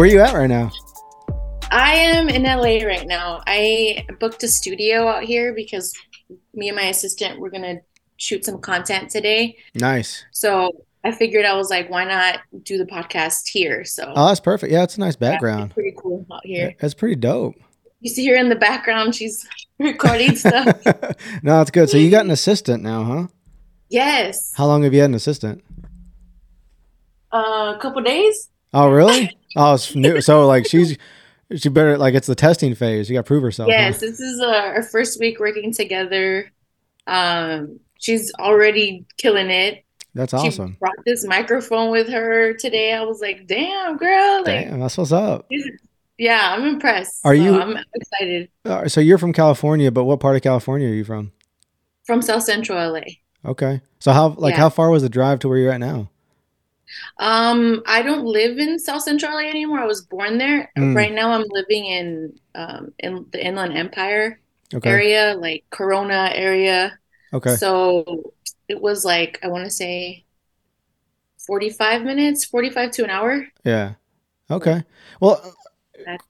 Where are you at right now? I am in LA right now. I booked a studio out here because me and my assistant were gonna shoot some content today. Nice. So I figured I was like, why not do the podcast here? So Oh, that's perfect. Yeah, it's a nice yeah, background. it's pretty cool out here. That's pretty dope. You see her in the background, she's recording stuff. no, that's good. So you got an assistant now, huh? yes. How long have you had an assistant? Uh, a couple days. Oh, really? Oh, it's new. So like she's she better like it's the testing phase. You got to prove herself. huh? Yes, this is uh, our first week working together. Um, she's already killing it. That's She awesome. brought this microphone with her today. I was like, damn, girl. Like, Damn, that's what's up. yeah, I'm impressed. Are So you- I'm excited. Uh, So you're from California, but what part of California are you from? From South Central LA. Okay. So how like Yeah. how far was the drive to where you're at now? Um, I don't live in South Central LA anymore. I was born there. Mm. Right now, I'm living in um in the Inland Empire Okay. area, like Corona area. Okay. So it was like I want to say 45 minutes, 45 to an hour. Yeah. Okay. Well,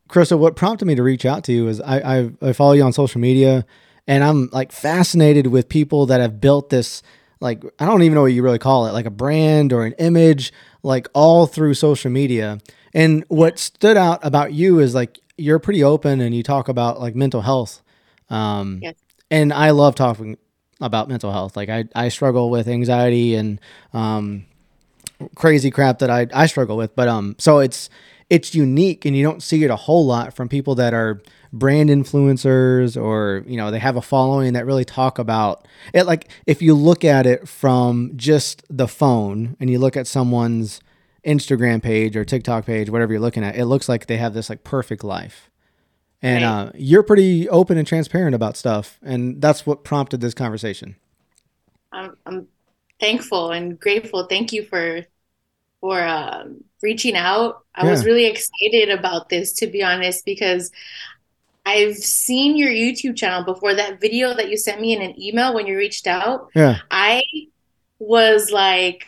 Cristal, what prompted me to reach out to you is I, I I follow you on social media, and I'm like fascinated with people that have built this like I don't even know what you really call it, like a brand or an image, like all through social media. And what stood out about you is like you're pretty open and you talk about like mental health. Um, Yes. and I love talking about mental health. Like I, I struggle with anxiety and um, crazy crap that I, I struggle with. But um, so it's it's unique, and you don't see it a whole lot from people that are brand influencers or you know they have a following that really talk about it. Like if you look at it from just the phone and you look at someone's Instagram page or TikTok page, whatever you're looking at, it looks like they have this like perfect life. And Right. uh, you're pretty open and transparent about stuff, and that's what prompted this conversation. I'm I'm thankful and grateful. Thank you for for um, reaching out. I was really excited about this, to be honest, because I've seen your YouTube channel before. That video that you sent me in an email when you reached out, Yeah, I was like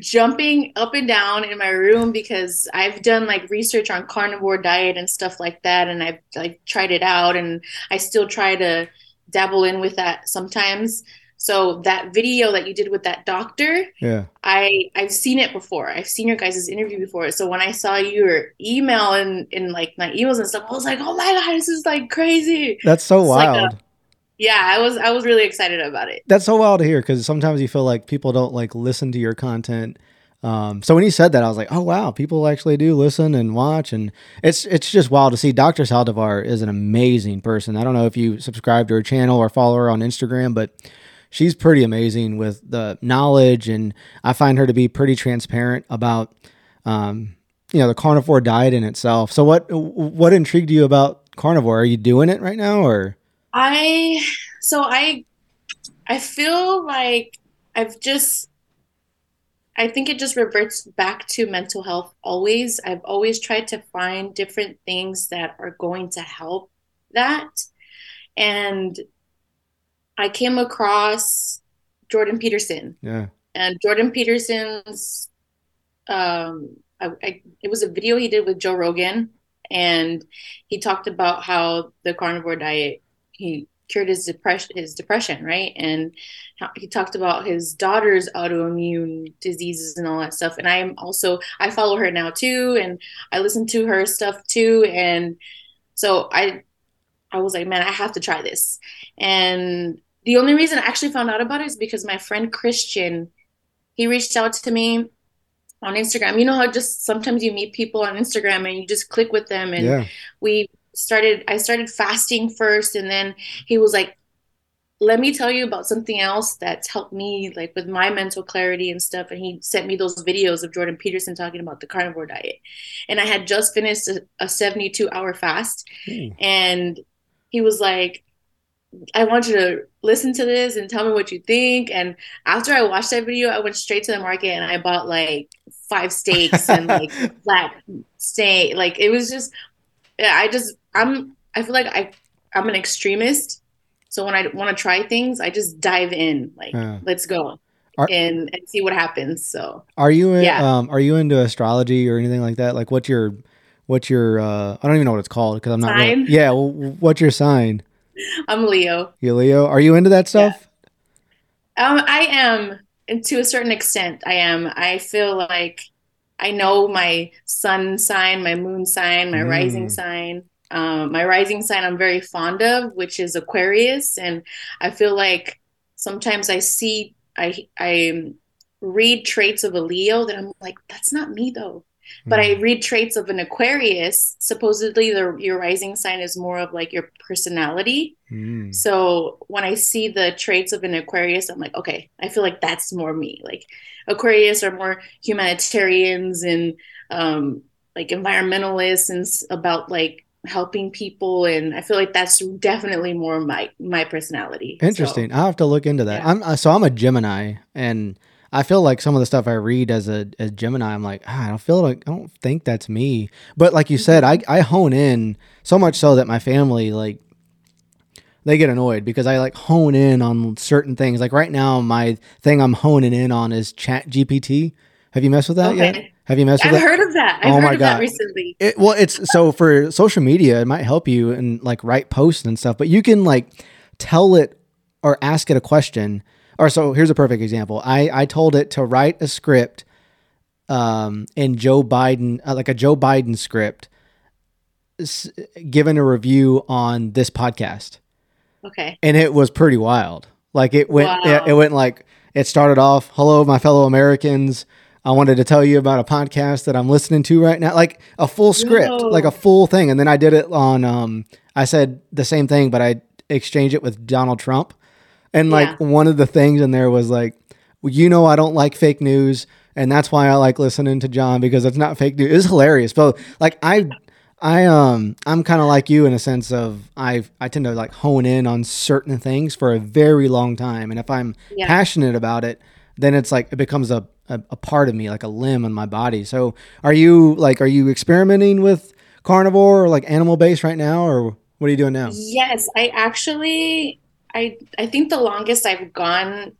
jumping up and down in my room because I've done like research on carnivore diet and stuff like that, and I've like tried it out, and I still try to dabble in with that sometimes. So that video that you did with that doctor, yeah. I I've seen it before. I've seen your guys' interview before. So when I saw your email and in like my emails and stuff, I was like, oh my god, this is like crazy. That's so It's like a- wild. Yeah, I was I was really excited about it. That's so wild to hear because sometimes you feel like people don't like listen to your content. Um, so when you said that, I was like, oh wow, people actually do listen and watch, and it's it's just wild to see. Dr. Saldivar is an amazing person. I don't know if you subscribe to her channel or follow her on Instagram, but she's pretty amazing with the knowledge, and I find her to be pretty transparent about, um, you know, the carnivore diet in itself. So what what intrigued you about carnivore? Are you doing it right now, or I so I I feel like I've just I think it just reverts back to mental health always. I've always tried to find different things that are going to help that. And I came across Jordan Peterson. Yeah, and Jordan Peterson's um I, I, it was a video he did with Joe Rogan and he talked about how the carnivore diet he cured his depression his depression right? And how he talked about his daughter's autoimmune diseases and all that stuff. And I am also I follow her now too and I listen to her stuff too. And so I I was like man I have to try this and the only reason I actually found out about it is because my friend Christian he reached out to me on Instagram. You know how just sometimes you meet people on Instagram and you just click with them and yeah, we started I started fasting first and then he was like let me tell you about something else that's helped me like with my mental clarity and stuff and he sent me those videos of Jordan Peterson talking about the carnivore diet and I had just finished a, a 72 hour fast Ooh. and he was like I want you to listen to this and tell me what you think. And after I watched that video, I went straight to the market and I bought like five steaks and like flat steak. Like it was just, I just, I'm, I feel like I, I'm an extremist. So when I want to try things, I just dive in, like, Yeah. let's go Are- and, and see what happens. So Are you in, Yeah. um are you into astrology or anything like that? Like what's your what's your uh I don't even know what it's called because I'm not really- yeah. Well, what's your sign? I'm Leo. You Leo? Are you into that stuff? Um, I am, and to a certain extent, I am. I feel like I know my sun sign, my moon sign, my rising Mm. sign. Um, my rising sign I'm very fond of, which is Aquarius, and I feel like sometimes I see I I read traits of a Leo that I'm like, that's not me though. But I Mm. read traits of an Aquarius. Supposedly, the your rising sign is more of like your personality. Mm. So when I see the traits of an Aquarius, I'm like, okay, I feel like that's more me. Like Aquarius are more humanitarians and um, like environmentalists and about like helping people, and I feel like that's definitely more my my personality. So, Interesting. I'll have to look into that. yeah. I'm uh, so I'm a Gemini, and I feel like some of the stuff I read as a as Gemini, I'm like, ah, I don't feel like I don't think that's me. But like you said, I I hone in so much so that my family like they get annoyed because I like hone in on certain things. Like right now, my thing I'm honing in on is Chat GPT. Have you messed with that yet? Have you messed with that? I've that? heard of that. I've Oh heard my of that God. recently. It, well, it's so for social media, it might help you and like write posts and stuff, but you can like tell it or ask it a question. Or so here's a perfect example. I, I told it to write a script um, in Joe Biden, uh, like a Joe Biden script, s- given a review on this podcast Okay. and it was pretty wild. Like it went, Wow. it, it went like it started off. Hello, my fellow Americans. I wanted to tell you about a podcast that I'm listening to right now, like a full script, Whoa. like a full thing. And then I did it on. Um, I said the same thing, but I exchanged it with Donald Trump, and like one of the things in there was like, well, you know, I don't like fake news, and that's why I like listening to John because it's not fake news. It's hilarious, but like I I um I'm kind of like you in a sense of I I tend to like hone in on certain things for a very long time, and if I'm Yeah. passionate about it, then it's like it becomes a, a a part of me, like a limb in my body. So are you like are you experimenting with carnivore or like animal based right now, or what are you doing now? Yes, I actually I I think the longest I've gone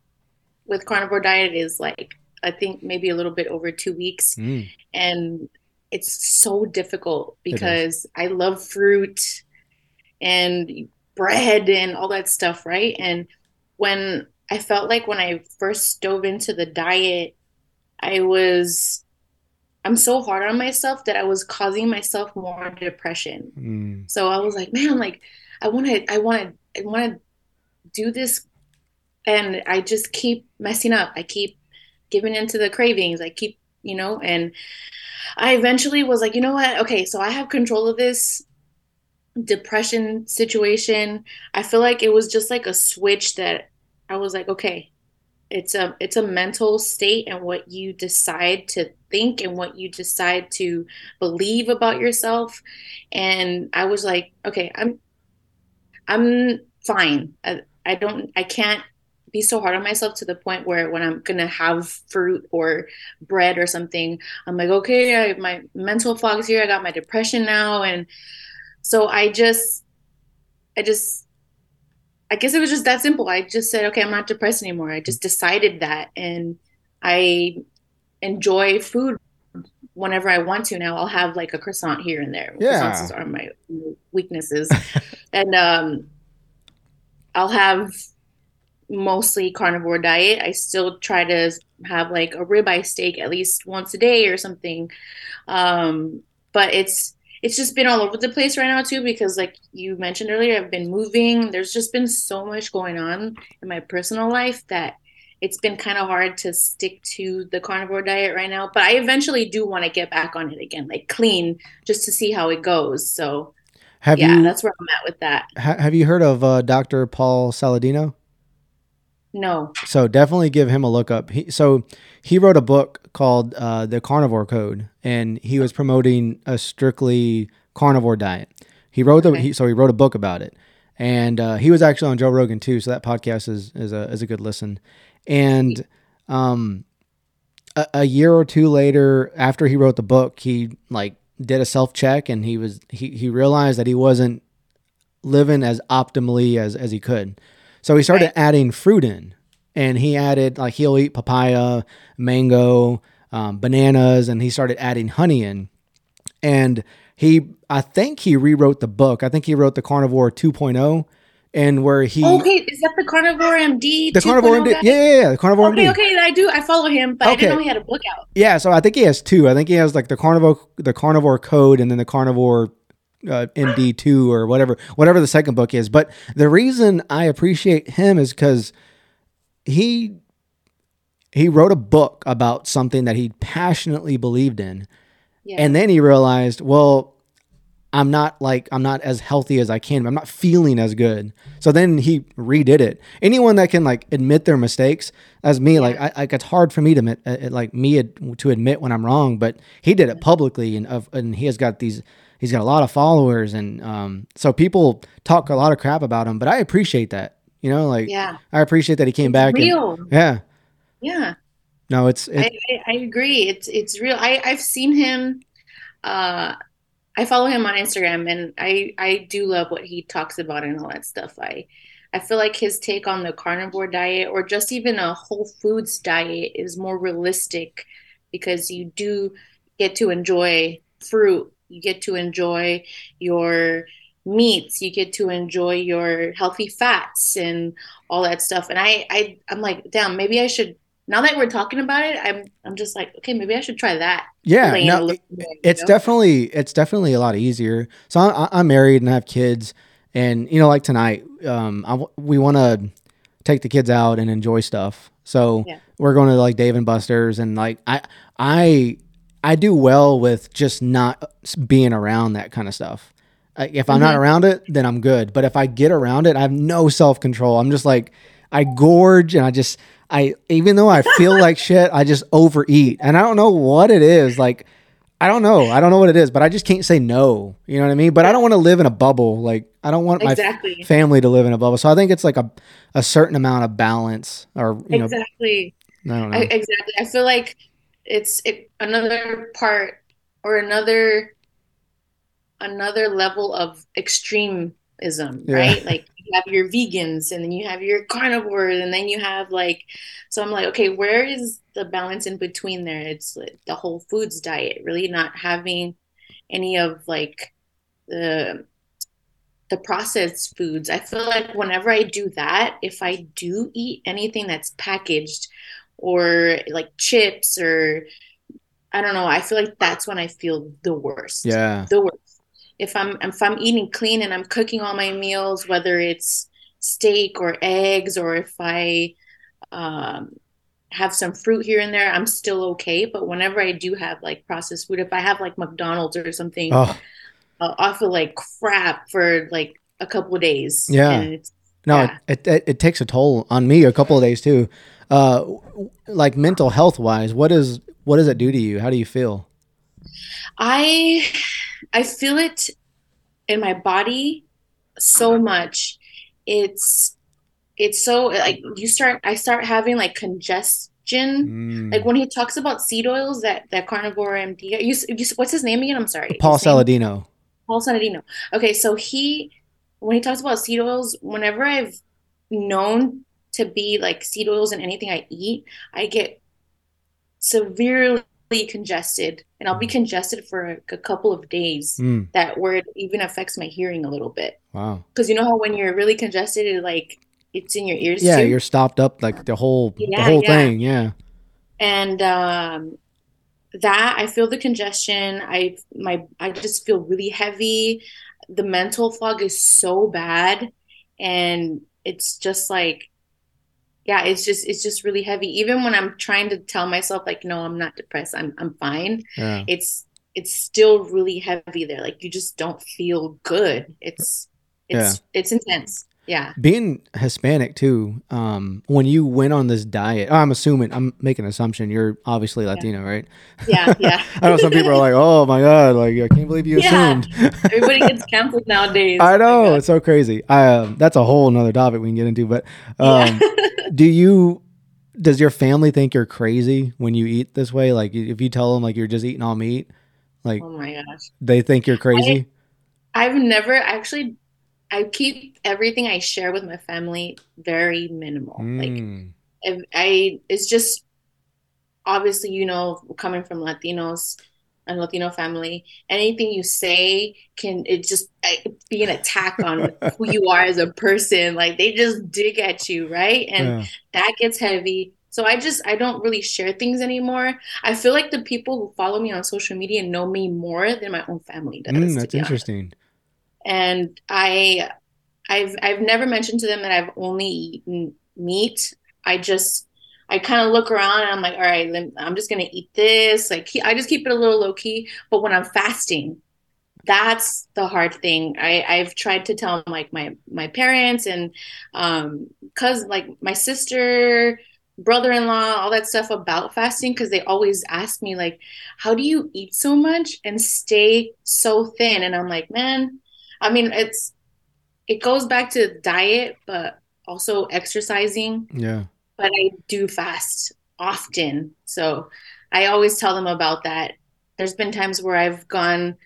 with carnivore diet is like I think maybe a little bit over two weeks. Mm, And it's so difficult because I love fruit and bread and all that stuff, right? And when I felt like when I first dove into the diet, I was I'm so hard on myself that I was causing myself more depression. mm, So I was like, man, like I want to, I want to, I want to do this, and I just keep messing up. I keep giving into the cravings. I keep, you know, and I eventually was like, you know what? Okay, so I have control of this depression situation. I feel like it was just like a switch that I was like, okay, it's a it's a mental state and what you decide to think and what you decide to believe about yourself and i was like okay i'm i'm fine I don't i can't be so hard on myself to the point where when i'm gonna have fruit or bread or something i'm like okay I, my mental fog's here i got my depression now and so i just i just I guess it was just that simple. I just said, okay, I'm not depressed anymore. I just decided that. And I enjoy food whenever I want to now. I'll have like a croissant here and there. Yeah. Croissants are my weaknesses. and um, I'll have mostly carnivore diet. I still try to have like a ribeye steak at least once a day or something. Um, but it's it's just been all over the place right now too because like you mentioned earlier i've been moving there's just been so much going on in my personal life that it's been kind of hard to stick to the carnivore diet right now but i eventually do want to get back on it again like clean just to see how it goes so have yeah you that's where i'm at with that ha- have you heard of uh, Dr. Paul Saladino? no So definitely give him a look up. He, so he wrote a book called uh, The Carnivore Code, and he was promoting a strictly carnivore diet. He wrote the Okay. he, so he wrote a book about it, and uh, he was actually on Joe Rogan too. So that podcast is is a is a good listen. And um, a, a year or two later, after he wrote the book, he like did a self check, and he was he he realized that he wasn't living as optimally as as he could. So he started Right. adding fruit in, and he added like he'll eat papaya, mango, um, bananas, and he started adding honey in. And he I think he rewrote the book. I think he wrote the Carnivore 2.0 and where he Okay, is that the Carnivore MD? the Carnivore MD. guy? Yeah, yeah, yeah, the Carnivore Okay, MD. okay, I do. I follow him, but I Okay. didn't know he had a book out. Yeah, so I think he has two. I think he has like the carnivore, the carnivore code, and then the carnivore uh, MD two or whatever, whatever the second book is. But the reason I appreciate him is because he he wrote a book about something that he passionately believed in, Yeah. and then he realized, well, I'm not like I'm not as healthy as I can. I'm not feeling as good. So then he redid it. Anyone that can like admit their mistakes, as me, like I, like it's hard for me to admit, uh, uh, like me ad- to admit when I'm wrong. But he did it publicly, and of and he has got these. He's got a lot of followers, and um, so people talk a lot of crap about him. But I appreciate that. You know, like yeah. I appreciate that he came back. And, Real. yeah. Yeah. No, it's I, I, I agree. It's it's real. I, I've seen him uh I follow him on Instagram and I I do love what he talks about and all that stuff. I I feel like his take on the carnivore diet or just even a whole foods diet is more realistic because you do get to enjoy fruit, you get to enjoy your meats, you get to enjoy your healthy fats and all that stuff. And I, I I'm like, damn, maybe I should now that we're talking about it, I'm I'm just like, okay, maybe I should try that. yeah. No, you it's know? definitely it's definitely a lot easier. So I, I'm married and I have kids, and you know, like tonight, um, I we want to take the kids out and enjoy stuff. So Yeah. we're going to like Dave and Buster's, and like I I I do well with just not being around that kind of stuff. If I'm not Mhm. around it, then I'm good. But if I get around it, I have no self control. I'm just like I gorge and I just I even though I feel like shit, I just overeat. And I don't know what it is. Like I don't know. I don't know what it is, but I just can't say no. You know what I mean? But I don't want to live in a bubble. Like I don't want my f- family to live in a bubble. So I think it's like a a certain amount of balance or you know, exactly. I don't know. I, exactly. I feel like it's it, another part or another another level of extremism, Yeah. right? Like you have your vegans and then you have your carnivores and then you have like so I'm like, okay, where is the balance in between there? It's like the whole foods diet, really not having any of like the the processed foods. I feel like whenever I do that, if I do eat anything that's packaged or like chips or I don't know, I feel like that's when I feel the worst. yeah. The worst. If I'm if I'm eating clean and I'm cooking all my meals, whether it's steak or eggs or if I um have some fruit here and there, I'm still okay. But whenever I do have like processed food, if I have like McDonald's or something, Oh, uh, I feel like crap for like a couple of days. Yeah. No, yeah. it, it it takes a toll on me a couple of days too. Uh like mental health wise, what is what does it do to you? How do you feel? I I feel it in my body so much. It's it's so like you start I start having like congestion. Mm. Like when he talks about seed oils, that that carnivore MD. You, you what's his name again? I'm sorry. Paul? Saladino. Paul Saladino. Okay, so he when he talks about seed oils, whenever I've known to be like seed oils in anything I eat, I get severely congested, and I'll be congested for a, a couple of days. Mm. That where it even affects my hearing a little bit. Wow. Because you know how when you're really congested, it like it's in your ears Yeah, too. you're stopped up like the whole the whole yeah. thing. Yeah. and um that I feel the congestion I my I just feel really heavy the mental fog is so bad and it's just like yeah it's just it's just really heavy. Even when I'm trying to tell myself like no I'm not depressed. I'm I'm fine Yeah. it's it's still really heavy there. Like you just don't feel good. It's it's it's intense yeah Being Hispanic too, um, when you went on this diet, I'm assuming I'm making an assumption you're obviously Latino, right? yeah yeah I know some people are like, "Oh my god, like I can't believe you Yeah. assumed." everybody gets canceled nowadays I Oh know God. it's so crazy. I, um, that's a whole another topic we can get into. But um, yeah. do you? Does your family think you're crazy when you eat this way? Like if you tell them like you're just eating all meat, like oh my gosh they think you're crazy. I've never actually. I keep everything I share with my family very minimal. Like Mm. if I, it's just obviously you know coming from Latinos, and Latino family, anything you say can it just be an attack on who you are as a person. Like they just dig at you, right? And yeah. that gets heavy. So I just I don't really share things anymore. I feel like the people who follow me on social media know me more than my own family does. Mm, that's interesting. And I I've I've never mentioned to them that I've only eaten meat. I just I kind of look around and I'm like, all right, I'm just gonna eat this. Like I just keep it a little low key. But when I'm fasting, that's the hard thing. I I've tried to tell like my my parents and um cuz like my sister brother-in-law all that stuff about fasting because they always ask me like how do you eat so much and stay so thin and i'm like man i mean it's it goes back to diet but also exercising yeah but I do fast often. So I always tell them about that. There's been times where I've gone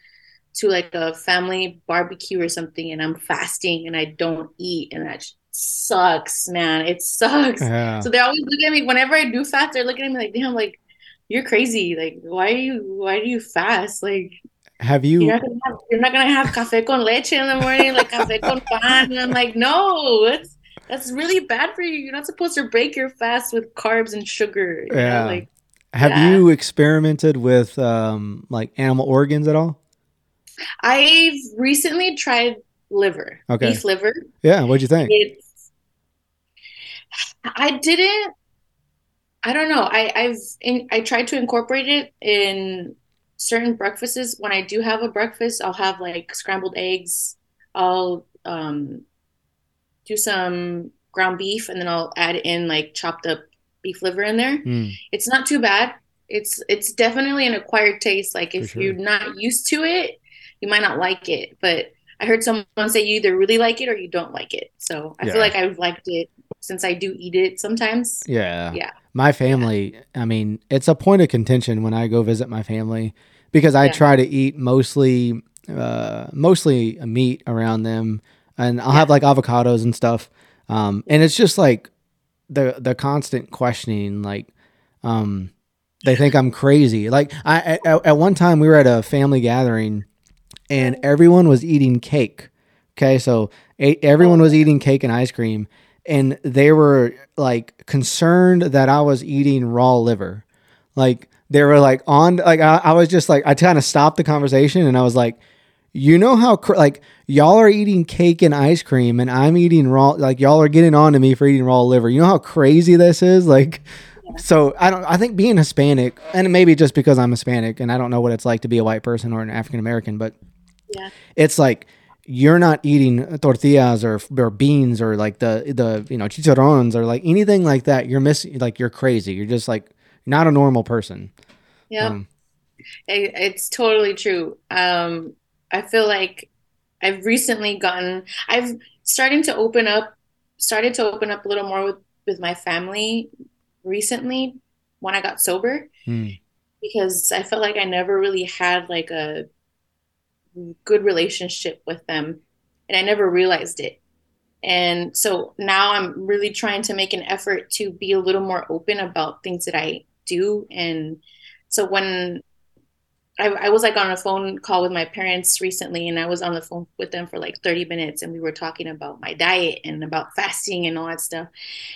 to like a family barbecue or something and I'm fasting and I don't eat and that sucks, man. It sucks. Yeah. So they always look at me whenever I do fast, they're looking at me like, damn, like you're crazy. Like, why are you why do you fast? Like have you you're not, gonna have, you're not gonna have café con leche in the morning, like café con pan. And I'm like, no, it's that's really bad for you. You're not supposed to break your fast with carbs and sugar. yeah. Know? Like, have yeah. you experimented with um, like animal organs at all? I've recently tried liver, okay. beef liver. Yeah, what'd you think? It's, I didn't. I don't know. I, I've in, I tried to incorporate it in certain breakfasts. When I do have a breakfast, I'll have like scrambled eggs. I'll um, do some ground beef and then I'll add in like chopped up beef liver in there. Mm. It's not too bad. It's it's definitely an acquired taste. Like if sure. you're not used to it, you might not like it. But I heard someone say you either really like it or you don't like it. So I yeah. feel like I've liked it since I do eat it sometimes. Yeah. Yeah. My family. I mean, it's a point of contention when I go visit my family because I yeah. try to eat mostly uh mostly meat around them and I'll yeah. have like avocados and stuff. Um, and it's just like the the constant questioning, like, um, they think I'm crazy. Like I at, at one time we were at a family gathering, and everyone was eating cake. Okay, so everyone was eating cake and ice cream, and they were like concerned that I was eating raw liver. Like they were like on like I, I was just like I kind of stopped the conversation and I was like you know how like y'all are eating cake and ice cream and i'm eating raw like y'all are getting on to me for eating raw liver you know how crazy this is like yeah. so i don't i think being hispanic and maybe just because i'm hispanic and i don't know what it's like to be a white person or an african american but yeah it's like you're not eating tortillas or, or beans or like the the you know chicharrones or like anything like that. You're missing like you're crazy. You're just like not a normal person. Yeah. Um, it, it's totally true. Um I feel like I've recently gotten I've starting to open up started to open up a little more with with my family recently when I got sober mm. because I felt like I never really had like a good relationship with them and I never realized it. And so now I'm really trying to make an effort to be a little more open about things that I do and so when I, I was like on a phone call with my parents recently and I was on the phone with them for like 30 minutes and we were talking about my diet and about fasting and all that stuff.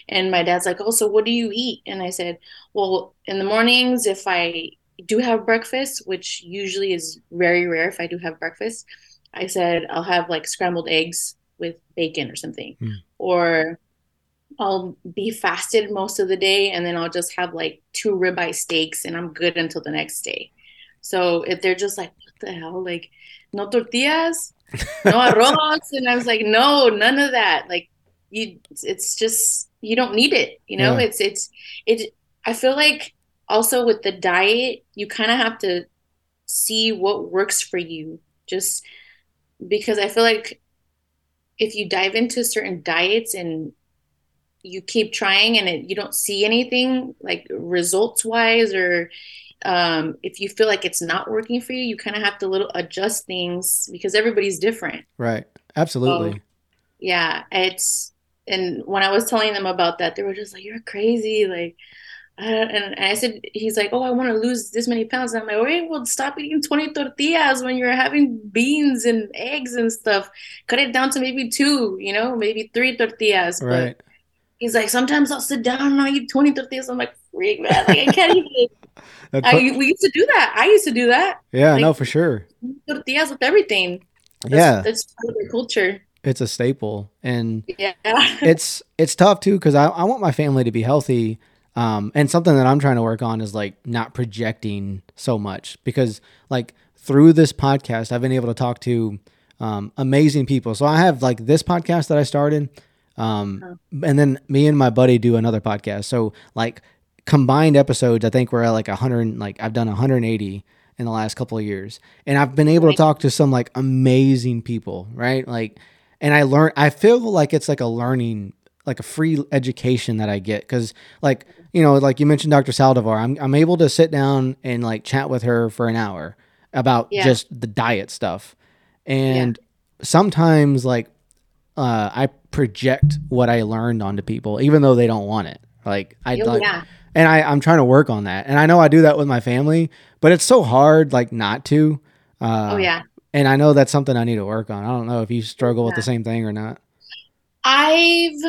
And my dad's like, Oh, so what do you eat? And I said, Well, in the mornings, if I do have breakfast, which usually is very rare if I do have breakfast, I said, I'll have like scrambled eggs with bacon or something. Mm. Or I'll be fasted most of the day and then I'll just have like two ribeye steaks and I'm good until the next day. So if they're just like, what the hell? Like, no tortillas, no arroz. and I was like, no, none of that. Like, you, it's just, you don't need it. You know, yeah. it's, it's, it, I feel like also with the diet, you kind of have to see what works for you. Just because I feel like if you dive into certain diets and you keep trying and it, you don't see anything like results wise or um, if you feel like it's not working for you, you kind of have to little adjust things because everybody's different. Right. Absolutely. So, yeah. It's, and when I was telling them about that, they were just like, you're crazy. Like, Uh, and I said, he's like, oh, I want to lose this many pounds. And I'm like, okay, well, stop eating 20 tortillas when you're having beans and eggs and stuff. Cut it down to maybe two, you know, maybe three tortillas. Right. But he's like, sometimes I'll sit down and I'll eat 20 tortillas. I'm like, freak, man. Like, I can't eat. I, we used to do that. I used to do that. Yeah, like, no, for sure. Tortillas with everything. That's, yeah. That's part of their culture it's a staple and yeah it's it's tough too because I, I want my family to be healthy um, and something that i'm trying to work on is like not projecting so much because like through this podcast i've been able to talk to um, amazing people. So i have like this podcast that i started um, and then me and my buddy do another podcast. So like combined episodes i think we're at like 100 like i've done 180 in the last couple of years. And i've been able to talk to some like amazing people right? Like and I learn. I feel like it's like a learning, like a free education that I get because, like you know, like you mentioned, Dr. Saldivar. I'm I'm able to sit down and like chat with her for an hour about yeah. just the diet stuff, and yeah. sometimes like uh, I project what I learned onto people, even though they don't want it. Like I oh, like, yeah. and I I'm trying to work on that, and I know I do that with my family, but it's so hard like not to. Uh, oh yeah and I know that's something I need to work on. I don't know if you struggle yeah. with the same thing or not. I've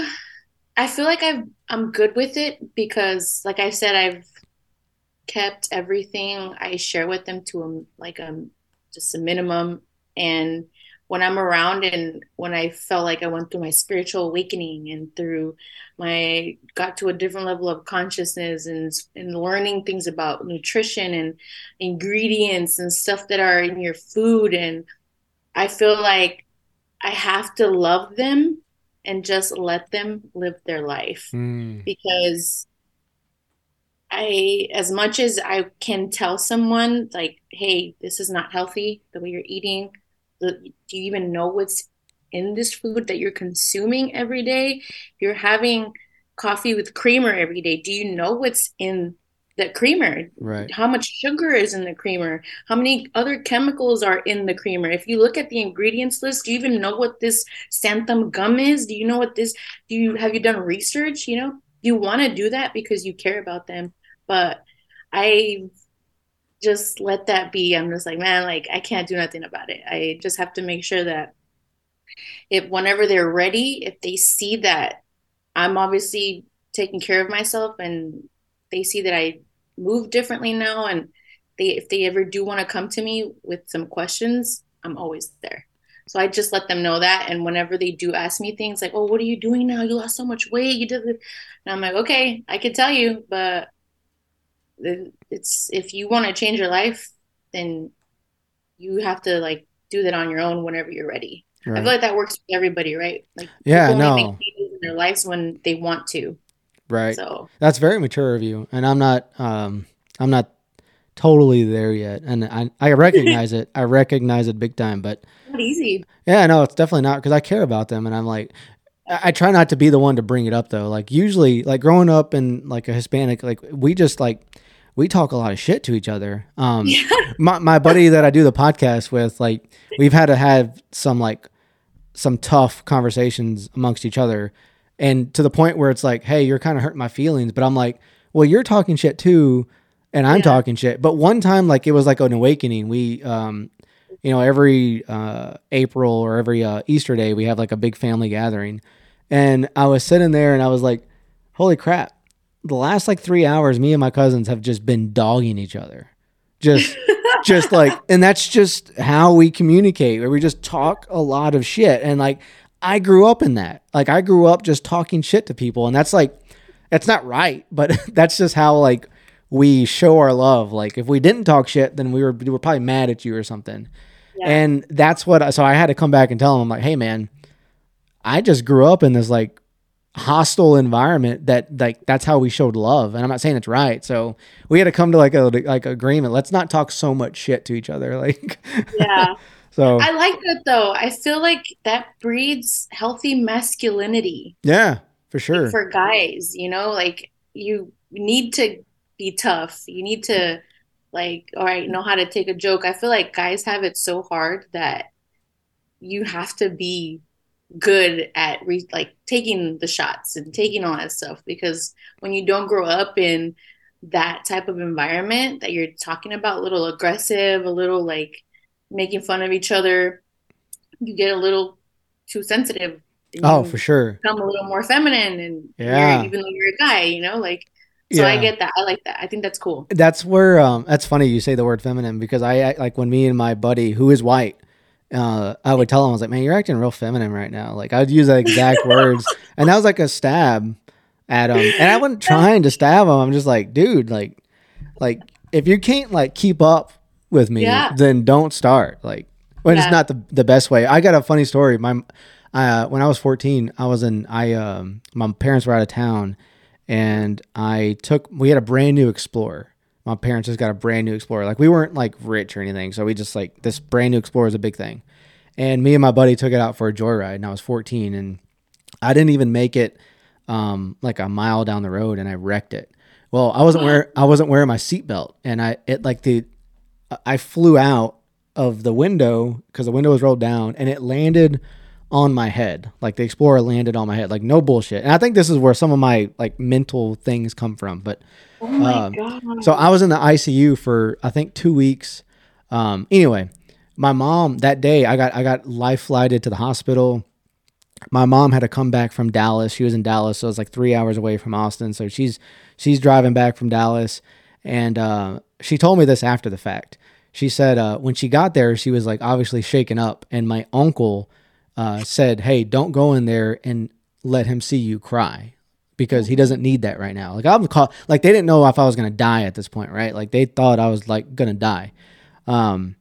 I feel like I've I'm good with it because like I said I've kept everything I share with them to a like a just a minimum. And when I'm around and when I felt like I went through my spiritual awakening and through my got to a different level of consciousness and and learning things about nutrition and ingredients and stuff that are in your food and I feel like I have to love them and just let them live their life mm. because I as much as I can tell someone like hey this is not healthy the way you're eating do you even know what's in this food that you're consuming every day? You're having coffee with creamer every day, do you know what's in that creamer? Right. How much sugar is in the creamer? How many other chemicals are in the creamer? If you look at the ingredients list, do you even know what this xanthan gum is? Do you know what this do you have you done research? You know, you want to do that because you care about them. But I just let that be. I'm just like, man, like I can't do nothing about it. I just have to make sure that if whenever they're ready, if they see that I'm obviously taking care of myself and they see that I move differently now and they if they ever do want to come to me with some questions, I'm always there. So I just let them know that. And whenever they do ask me things like, oh, what are you doing now? You lost so much weight. You did. And I'm like, okay, I can tell you, but it's if you want to change your life, then you have to like do that on your own whenever you're ready. Right. I feel like that works for everybody, right? Like yeah, no. Make changes in their lives when they want to. Right. So that's very mature of you, and I'm not. Um, I'm not totally there yet, and I I recognize it. I recognize it big time, but not easy. Yeah, no, it's definitely not because I care about them, and I'm like, I try not to be the one to bring it up though. Like usually, like growing up in like a Hispanic, like we just like we talk a lot of shit to each other. Um, yeah. my, my buddy that I do the podcast with, like, we've had to have some like some tough conversations amongst each other, and to the point where it's like, hey, you're kind of hurting my feelings, but I'm like, well, you're talking shit too, and I'm yeah. talking shit. But one time, like, it was like an awakening. We, um, you know, every uh, April or every uh, Easter day, we have like a big family gathering, and I was sitting there and I was like, holy crap the last like three hours, me and my cousins have just been dogging each other. Just, just like, and that's just how we communicate. Where we just talk a lot of shit, and like, I grew up in that. Like, I grew up just talking shit to people, and that's like, that's not right, but that's just how like we show our love. Like, if we didn't talk shit, then we were we were probably mad at you or something. Yeah. And that's what. So I had to come back and tell them, like, hey, man, I just grew up in this like hostile environment that like that's how we showed love and i'm not saying it's right so we had to come to like a like agreement let's not talk so much shit to each other like yeah so i like that though. I feel like that breeds healthy masculinity. Yeah for sure. For guys you know like you need to be tough. You need to like all right know how to take a joke. I feel like guys have it so hard that you have to be good at re- like taking the shots and taking all that stuff because when you don't grow up in that type of environment that you're talking about, a little aggressive, a little like making fun of each other, you get a little too sensitive. Oh, for sure. Become a little more feminine, and yeah, even though you're a guy, you know, like. So yeah. I get that. I like that. I think that's cool. That's where um that's funny you say the word feminine because I like when me and my buddy who is white uh, I would tell him, I was like, man, you're acting real feminine right now. Like, I'd use the exact words. And that was like a stab at him. And I wasn't trying to stab him. I'm just like, dude, like, like, if you can't like keep up with me, yeah. then don't start. Like, when yeah. it's not the, the best way. I got a funny story. My, uh, when I was 14, I was in, I, um, my parents were out of town and I took, we had a brand new Explorer my parents just got a brand new Explorer. Like we weren't like rich or anything, so we just like this brand new Explorer is a big thing. And me and my buddy took it out for a joyride, and I was 14, and I didn't even make it um, like a mile down the road, and I wrecked it. Well, I wasn't wearing I wasn't wearing my seatbelt, and I it like the I flew out of the window because the window was rolled down, and it landed on my head. Like the Explorer landed on my head. Like no bullshit. And I think this is where some of my like mental things come from. But oh my um, God. so I was in the ICU for I think two weeks. Um, anyway, my mom that day I got I got life flighted to the hospital. My mom had to come back from Dallas. She was in Dallas, so it's like three hours away from Austin. So she's she's driving back from Dallas, and uh, she told me this after the fact. She said uh, when she got there, she was like obviously shaken up, and my uncle uh, said, "Hey, don't go in there and let him see you cry." Because he doesn't need that right now. Like I'm call, like they didn't know if I was gonna die at this point, right? Like they thought I was like gonna die. Um,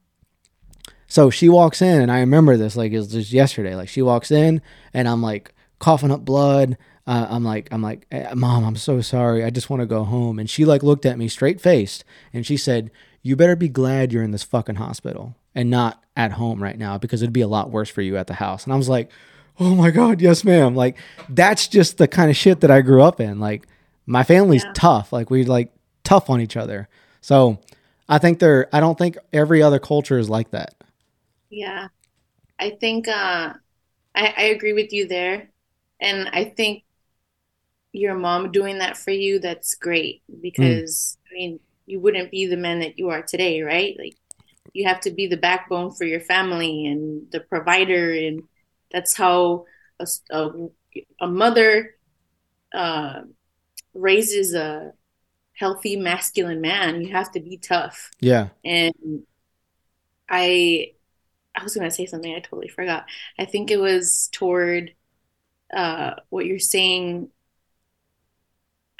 so she walks in, and I remember this like it was just yesterday. Like she walks in, and I'm like coughing up blood. Uh, I'm like, I'm like, eh, mom, I'm so sorry. I just want to go home. And she like looked at me straight faced, and she said, "You better be glad you're in this fucking hospital and not at home right now because it'd be a lot worse for you at the house. And I was like, oh my God, yes, ma'am. Like, that's just the kind of shit that I grew up in. Like, my family's yeah. tough. Like, we like tough on each other. So I think they're, I don't think every other culture is like that. Yeah. I think, uh, I, I agree with you there. And I think your mom doing that for you, that's great because, mm. I mean, you wouldn't be the man that you are today, right? Like, you have to be the backbone for your family and the provider and that's how a, a, a mother uh, raises a healthy masculine man you have to be tough yeah and i i was going to say something i totally forgot i think it was toward uh, what you're saying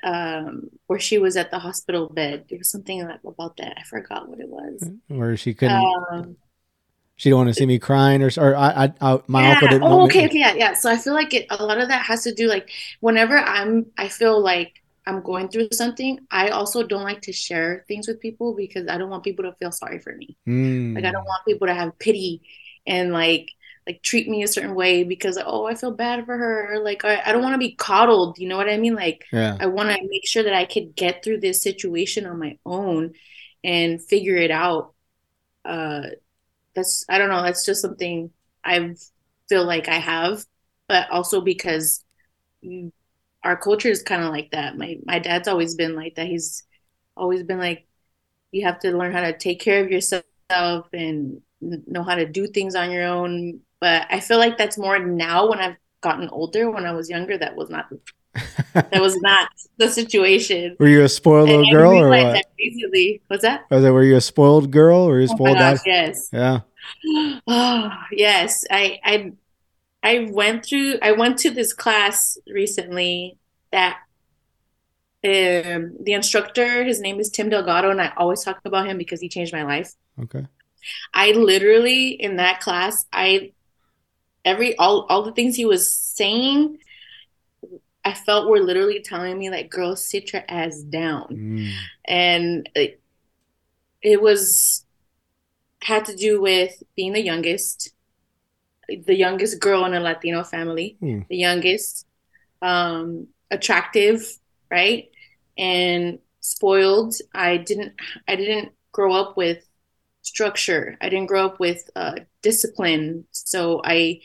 um, where she was at the hospital bed. There was something about that. I forgot what it was. Where she couldn't. Um, she don't want to see me crying, or or I, I, I my yeah. uncle didn't. Oh, okay, okay, yeah, yeah. So I feel like it, a lot of that has to do like whenever I'm, I feel like I'm going through something. I also don't like to share things with people because I don't want people to feel sorry for me. Mm. Like I don't want people to have pity and like like treat me a certain way because oh I feel bad for her. Like I, I don't want to be coddled you know what I mean? Like yeah. I want to make sure that I could get through this situation on my own and figure it out. Uh that's I don't know that's just something I feel like I have but also because our culture is kind of like that. My my dad's always been like that. He's always been like you have to learn how to take care of yourself and know how to do things on your own but I feel like that's more now when I've gotten older. When I was younger, that was not that was not the situation. Were you a spoiled little girl or what? Basically, what's that? Was it? Were you a spoiled girl or you oh spoiled? Gosh, yes. Yeah. Oh yes, I I I went through. I went to this class recently that um, the instructor, his name is Tim Delgado, and I always talk about him because he changed my life. Okay. I literally in that class, I every all all the things he was saying I felt were literally telling me like girl sit your ass down mm. and it, it was had to do with being the youngest the youngest girl in a Latino family mm. the youngest um attractive right and spoiled I didn't I didn't grow up with structure. I didn't grow up with uh, discipline, so I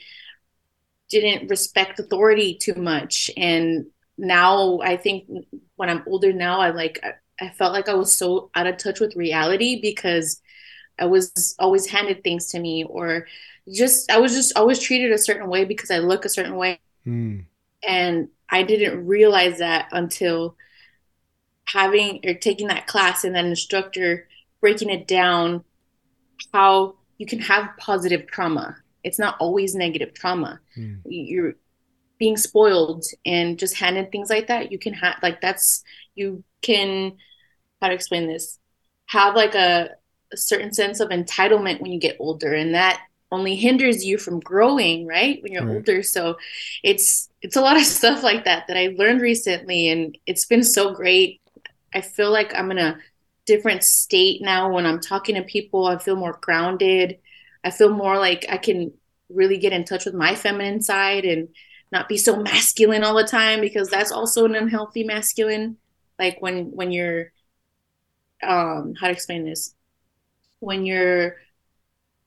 didn't respect authority too much. And now I think when I'm older now, I like I felt like I was so out of touch with reality because I was always handed things to me or just I was just always treated a certain way because I look a certain way. Mm. And I didn't realize that until having or taking that class and that instructor breaking it down how you can have positive trauma. It's not always negative trauma. Mm. You're being spoiled and just handed things like that. You can have like that's you can how to explain this have like a, a certain sense of entitlement when you get older and that only hinders you from growing right when you're right. older so it's it's a lot of stuff like that that i learned recently and it's been so great i feel like i'm in a different state now. When i'm talking to people i feel more grounded. I feel more like i can really get in touch with my feminine side and not be so masculine all the time because that's also an unhealthy masculine. Like when when you're um how to explain this? When you're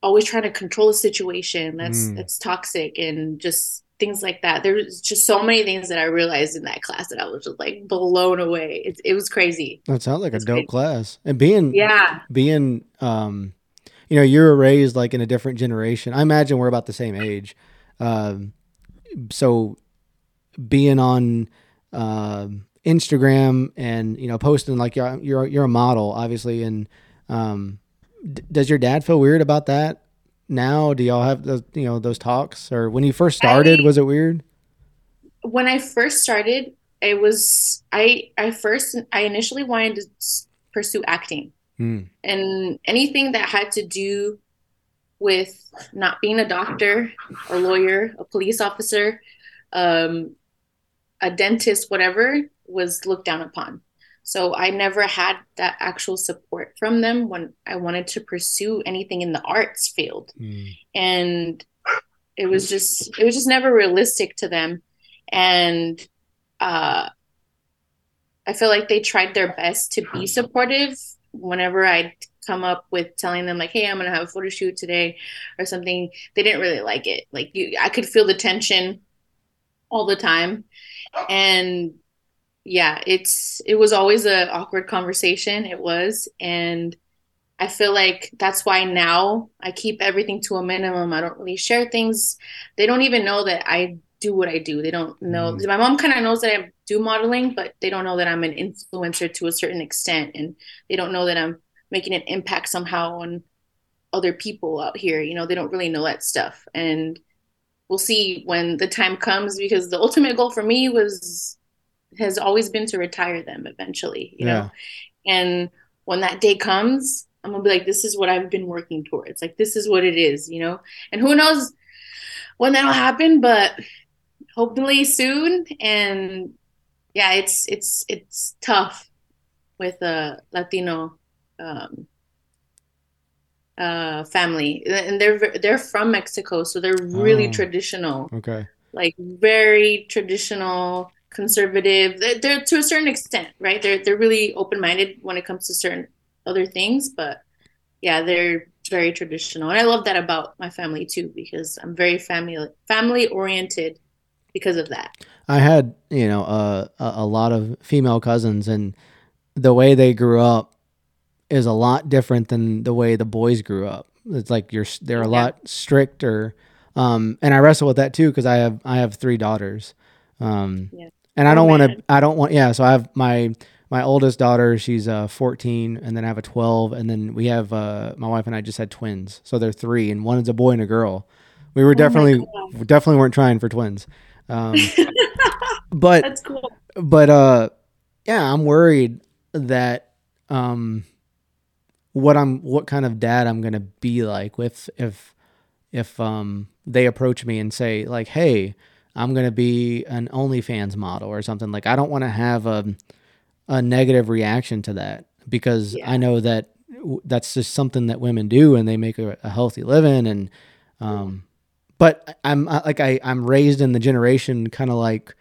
always trying to control a situation that's mm. that's toxic and just things like that. There's just so many things that i realized in that class that i was just like blown away. It, it was crazy. That sounds like a dope crazy. class. And being yeah. being um you know you're raised like in a different generation. I imagine we're about the same age. Um so being on uh, instagram and you know posting like you're you're, you're a model obviously and um does your dad feel weird about that now? Do y'all have those, you know, those talks or when you first started, I, was it weird? When I first started, it was, I, I first, I initially wanted to pursue acting mm. and anything that had to do with not being a doctor, a lawyer, a police officer, um, a dentist, whatever was looked down upon. So I never had that actual support from them when I wanted to pursue anything in the arts field. Mm. And it was just it was just never realistic to them. And uh I feel like they tried their best to be supportive whenever I'd come up with telling them like, "Hey, I'm gonna have a photo shoot today," or something. They didn't really like it. Like you, I could feel the tension all the time, and yeah, it's it was always an awkward conversation. It was, and I feel like that's why now I keep everything to a minimum. I don't really share things. They don't even know that I do what I do. They don't know. Mm. My mom kind of knows that I do modeling, but they don't know that I'm an influencer to a certain extent, and they don't know that I'm making an impact somehow on other people out here. You know, they don't really know that stuff, and we'll see when the time comes. Because the ultimate goal for me was has always been to retire them eventually, you yeah. know. And when that day comes, I'm gonna be like, this is what I've been working towards. Like this is what it is, you know. And who knows when that'll happen, but hopefully soon. And yeah, it's it's it's tough with a Latino um, uh, family, and they're they're from Mexico, so they're really oh, traditional. Okay. Like very traditional conservative. They're, they're, to a certain extent, right? They're they're really open minded when it comes to certain other things, but yeah, they're very traditional, and I love that about my family too because I'm very family family oriented because of that. I had you know uh, a a lot of female cousins, and the way they grew up is a lot different than the way the boys grew up. It's like you're they're a yeah. lot stricter. Um, and I wrestle with that too because I have I have three daughters. Um, yeah and I don't want to. I don't want. Yeah. So I have my my oldest daughter. She's uh 14, and then I have a 12, and then we have uh my wife and I just had twins, so they're three, and one is a boy and a girl. We were oh definitely definitely weren't trying for twins. Um, but that's cool. But uh, yeah, I'm worried that um, what I'm what kind of dad I'm gonna be like with if if um they approach me and say like, hey I'm going to be an OnlyFans model or something. Like, I don't want to have a, a negative reaction to that because yeah. I know that that's just something that women do and they make a, a healthy living. And, um, but I'm like, I, I'm raised in the generation kind of like,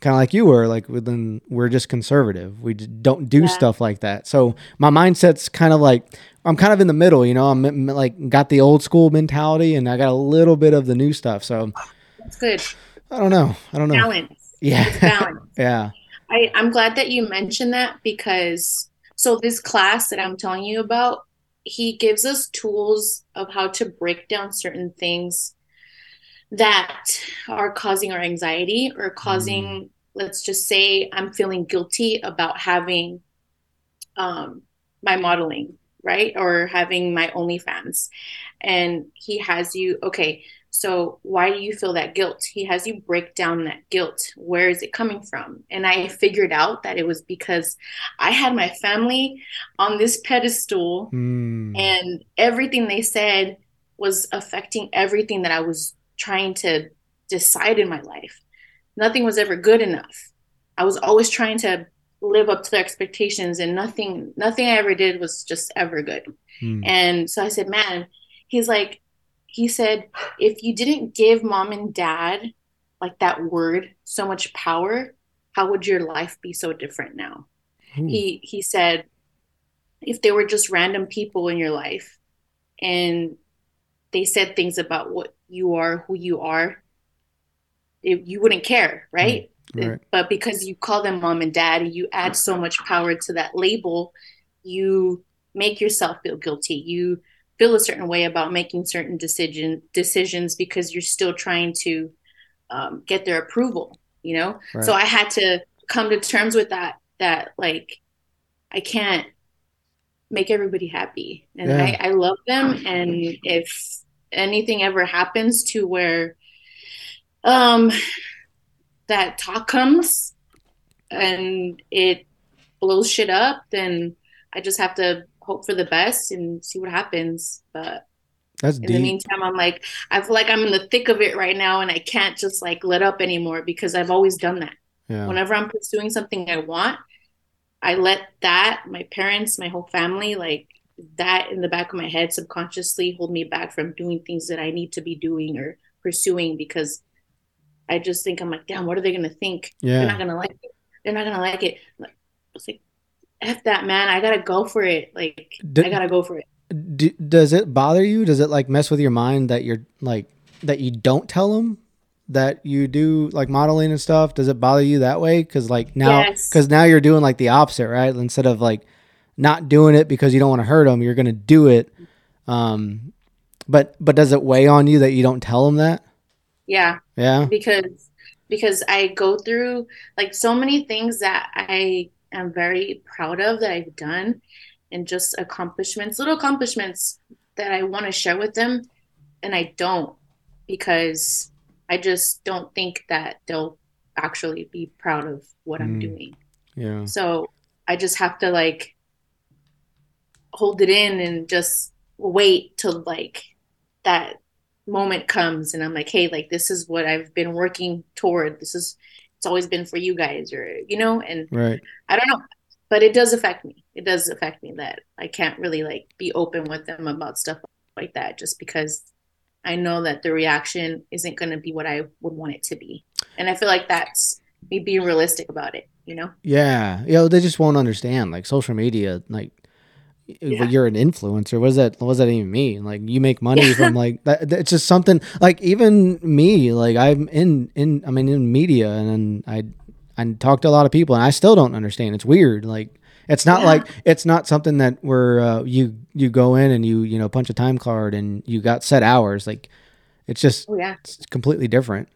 kind of like you were like within we're just conservative we don't do yeah. stuff like that so my mindset's kind of like i'm kind of in the middle you know i'm like got the old school mentality and i got a little bit of the new stuff so that's good I don't know. I don't know. Balance. Yeah. It's balance. yeah. I, I'm glad that you mentioned that because So this class that I'm telling you about, he gives us tools of how to break down certain things that are causing our anxiety or causing mm. let's just say i'm feeling guilty about having um, my modeling right or having my onlyfans and he has you okay so why do you feel that guilt he has you break down that guilt where is it coming from and i figured out that it was because i had my family on this pedestal mm. and everything they said was affecting everything that i was trying to decide in my life. Nothing was ever good enough. I was always trying to live up to their expectations and nothing nothing I ever did was just ever good. Hmm. And so I said, "Man, he's like he said if you didn't give mom and dad like that word so much power, how would your life be so different now?" Ooh. He he said if they were just random people in your life and they said things about what you are, who you are, it, you wouldn't care, right? Mm, right? But because you call them mom and dad, you add so much power to that label, you make yourself feel guilty. You feel a certain way about making certain decision decisions because you're still trying to um, get their approval. You know, right. so I had to come to terms with that. That like I can't make everybody happy, and yeah. I, I love them, and if anything ever happens to where um that talk comes and it blows shit up, then I just have to hope for the best and see what happens. But that's in deep. the meantime, I'm like, I feel like I'm in the thick of it right now, and I can't just like let up anymore because I've always done that. Yeah. Whenever I'm pursuing something I want, I let that, my parents, my whole family, like that in the back of my head subconsciously hold me back from doing things that I need to be doing or pursuing because I just think I'm like, damn, what are they gonna think? Yeah. They're not gonna like it. They're not gonna like it. It's like, F that man, I gotta go for it. Like do, I gotta go for it. Do, does it bother you? Does it like mess with your mind that you're like that you don't tell them that you do like modeling and stuff? Does it bother you that way? Because like now, because yes. now you're doing like the opposite, right? Instead of like not doing it because you don't want to hurt them. You're to do it. Um, but but does it weigh on you that you don't tell them that? Yeah. Yeah. Because because I go through like so many things that I am very proud of that I've done and just accomplishments, little accomplishments that I want to share with them and I don't because I just don't think that they'll actually be proud of what mm. I'm doing. Yeah. So I just have to like hold it in and just wait till like that moment comes and I'm like, hey, like this is what I've been working toward. This is it's always been for you guys or you know, and right. I don't know. But it does affect me. It does affect me that I can't really like be open with them about stuff like that just because I know that the reaction isn't gonna be what I would want it to be. And I feel like that's me being realistic about it, you know? Yeah. You know, they just won't understand. Like social media, like yeah. you're an influencer. What does that? What does that even mean? Like you make money yeah. from like that? It's just something. Like even me, like I'm in in I mean in media, and I I talk to a lot of people, and I still don't understand. It's weird. Like it's not yeah. like it's not something that where uh, you you go in and you you know punch a time card and you got set hours. Like it's just oh, yeah, it's completely different.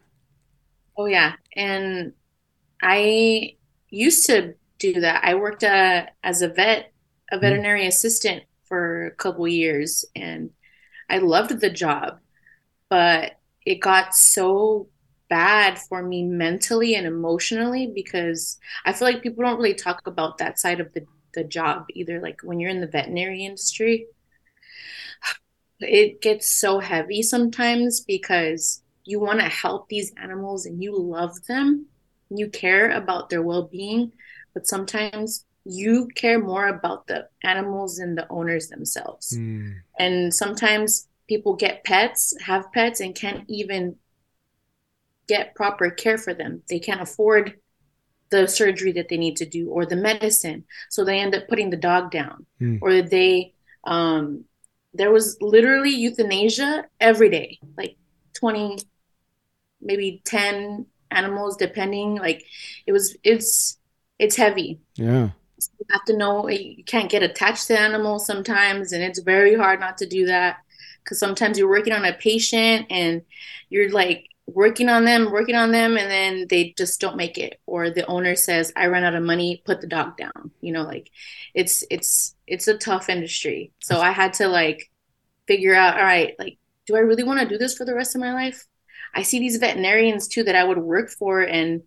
Oh yeah, and I used to do that. I worked uh, as a vet a mm-hmm. veterinary mm-hmm. assistant for a couple years and I loved the job, but it got so bad for me mentally and emotionally because I feel like people don't really talk about that side of the, the job either. Like when you're in the veterinary industry, it gets so heavy sometimes because you want to help these animals and you love them, you care about their well being, but sometimes you care more about the animals and the owners themselves. Mm. And sometimes people get pets, have pets, and can't even get proper care for them. They can't afford the surgery that they need to do or the medicine. So they end up putting the dog down. Mm. Or they, um, there was literally euthanasia every day, like 20, maybe 10 animals, depending. Like it was, it's, it's heavy. Yeah you have to know you can't get attached to animals sometimes, and it's very hard not to do that because sometimes you're working on a patient and you're like working on them, working on them, and then they just don't make it, or the owner says, "I ran out of money, put the dog down." You know, like it's it's it's a tough industry. So I had to like figure out, all right, like, do I really want to do this for the rest of my life? I see these veterinarians too that I would work for, and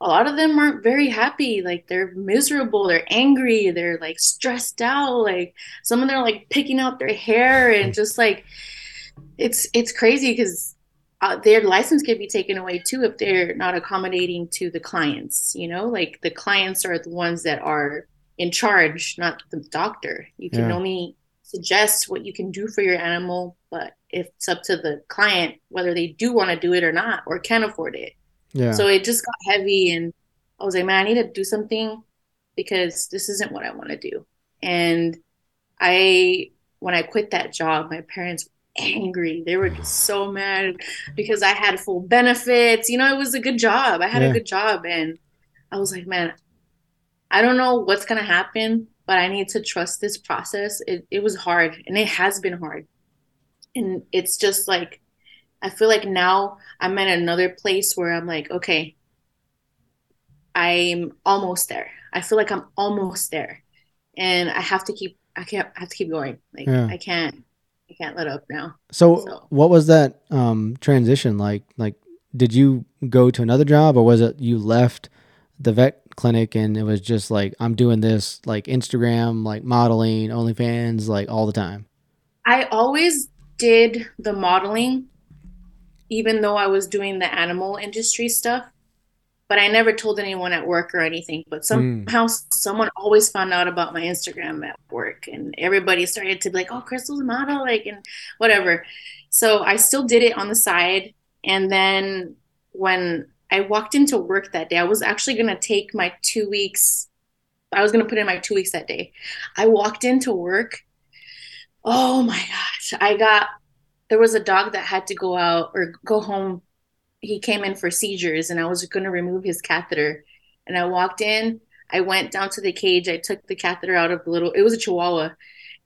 a lot of them aren't very happy. Like they're miserable, they're angry, they're like stressed out. Like some of them are like picking out their hair and just like it's it's crazy because uh, their license could be taken away too if they're not accommodating to the clients. You know, like the clients are the ones that are in charge, not the doctor. You can yeah. only suggest what you can do for your animal, but it's up to the client whether they do want to do it or not or can afford it. Yeah. So it just got heavy and I was like, man, I need to do something because this isn't what I want to do. And I when I quit that job, my parents were angry. They were just so mad because I had full benefits. You know, it was a good job. I had yeah. a good job and I was like, man, I don't know what's going to happen, but I need to trust this process. It, it was hard and it has been hard. And it's just like, I feel like now I'm at another place where I'm like, okay, I'm almost there. I feel like I'm almost there. And I have to keep, I can't, I have to keep going. Like, yeah. I can't, I can't let up now. So, so, what was that um, transition like? Like, did you go to another job or was it you left the vet clinic and it was just like I'm doing this like Instagram, like modeling, OnlyFans, like all the time? I always did the modeling, even though I was doing the animal industry stuff. But I never told anyone at work or anything. But somehow mm. someone always found out about my Instagram at work, and everybody started to be like, "Oh, Cristal's a model," like and whatever. So I still did it on the side, and then when I walked into work that day. I was actually going to take my two weeks. I was going to put in my two weeks that day. I walked into work. Oh my gosh. I got, there was a dog that had to go out or go home. He came in for seizures and I was going to remove his catheter. And I walked in. I went down to the cage. I took the catheter out of the little, it was a chihuahua.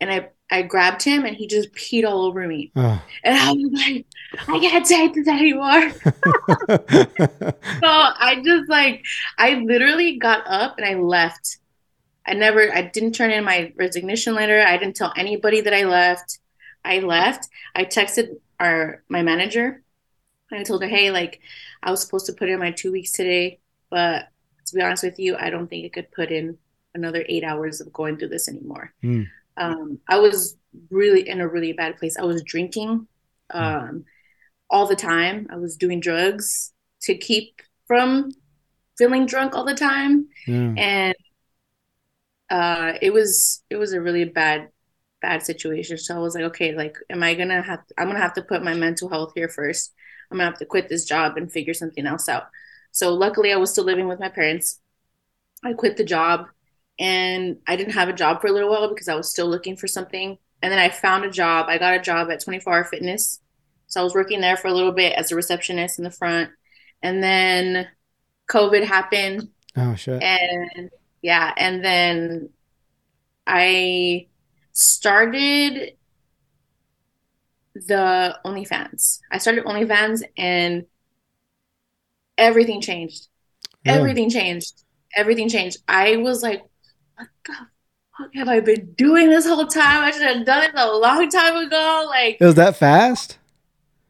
And I I grabbed him and he just peed all over me. Oh. And I was like, I can't take this anymore. so I just like, I literally got up and I left. I never, I didn't turn in my resignation letter. I didn't tell anybody that I left. I left. I texted our, my manager and I told her, hey, like, I was supposed to put in my two weeks today, but to be honest with you, I don't think I could put in another eight hours of going through this anymore. Mm um, I was really in a really bad place. I was drinking um, all the time. I was doing drugs to keep from feeling drunk all the time, yeah. and uh, it was it was a really bad bad situation. So I was like, okay, like, am I gonna have? To, I'm gonna have to put my mental health here first. I'm gonna have to quit this job and figure something else out. So luckily, I was still living with my parents. I quit the job and I didn't have a job for a little while because I was still looking for something. And then I found a job. I got a job at 24 Hour Fitness. So I was working there for a little bit as a receptionist in the front. And then COVID happened. Oh, shit. And yeah. And then I started the OnlyFans. I started OnlyFans and everything changed. Everything changed. Everything changed. I was like, what the fuck have I been doing this whole time? I should have done it a long time ago. Like it was that fast?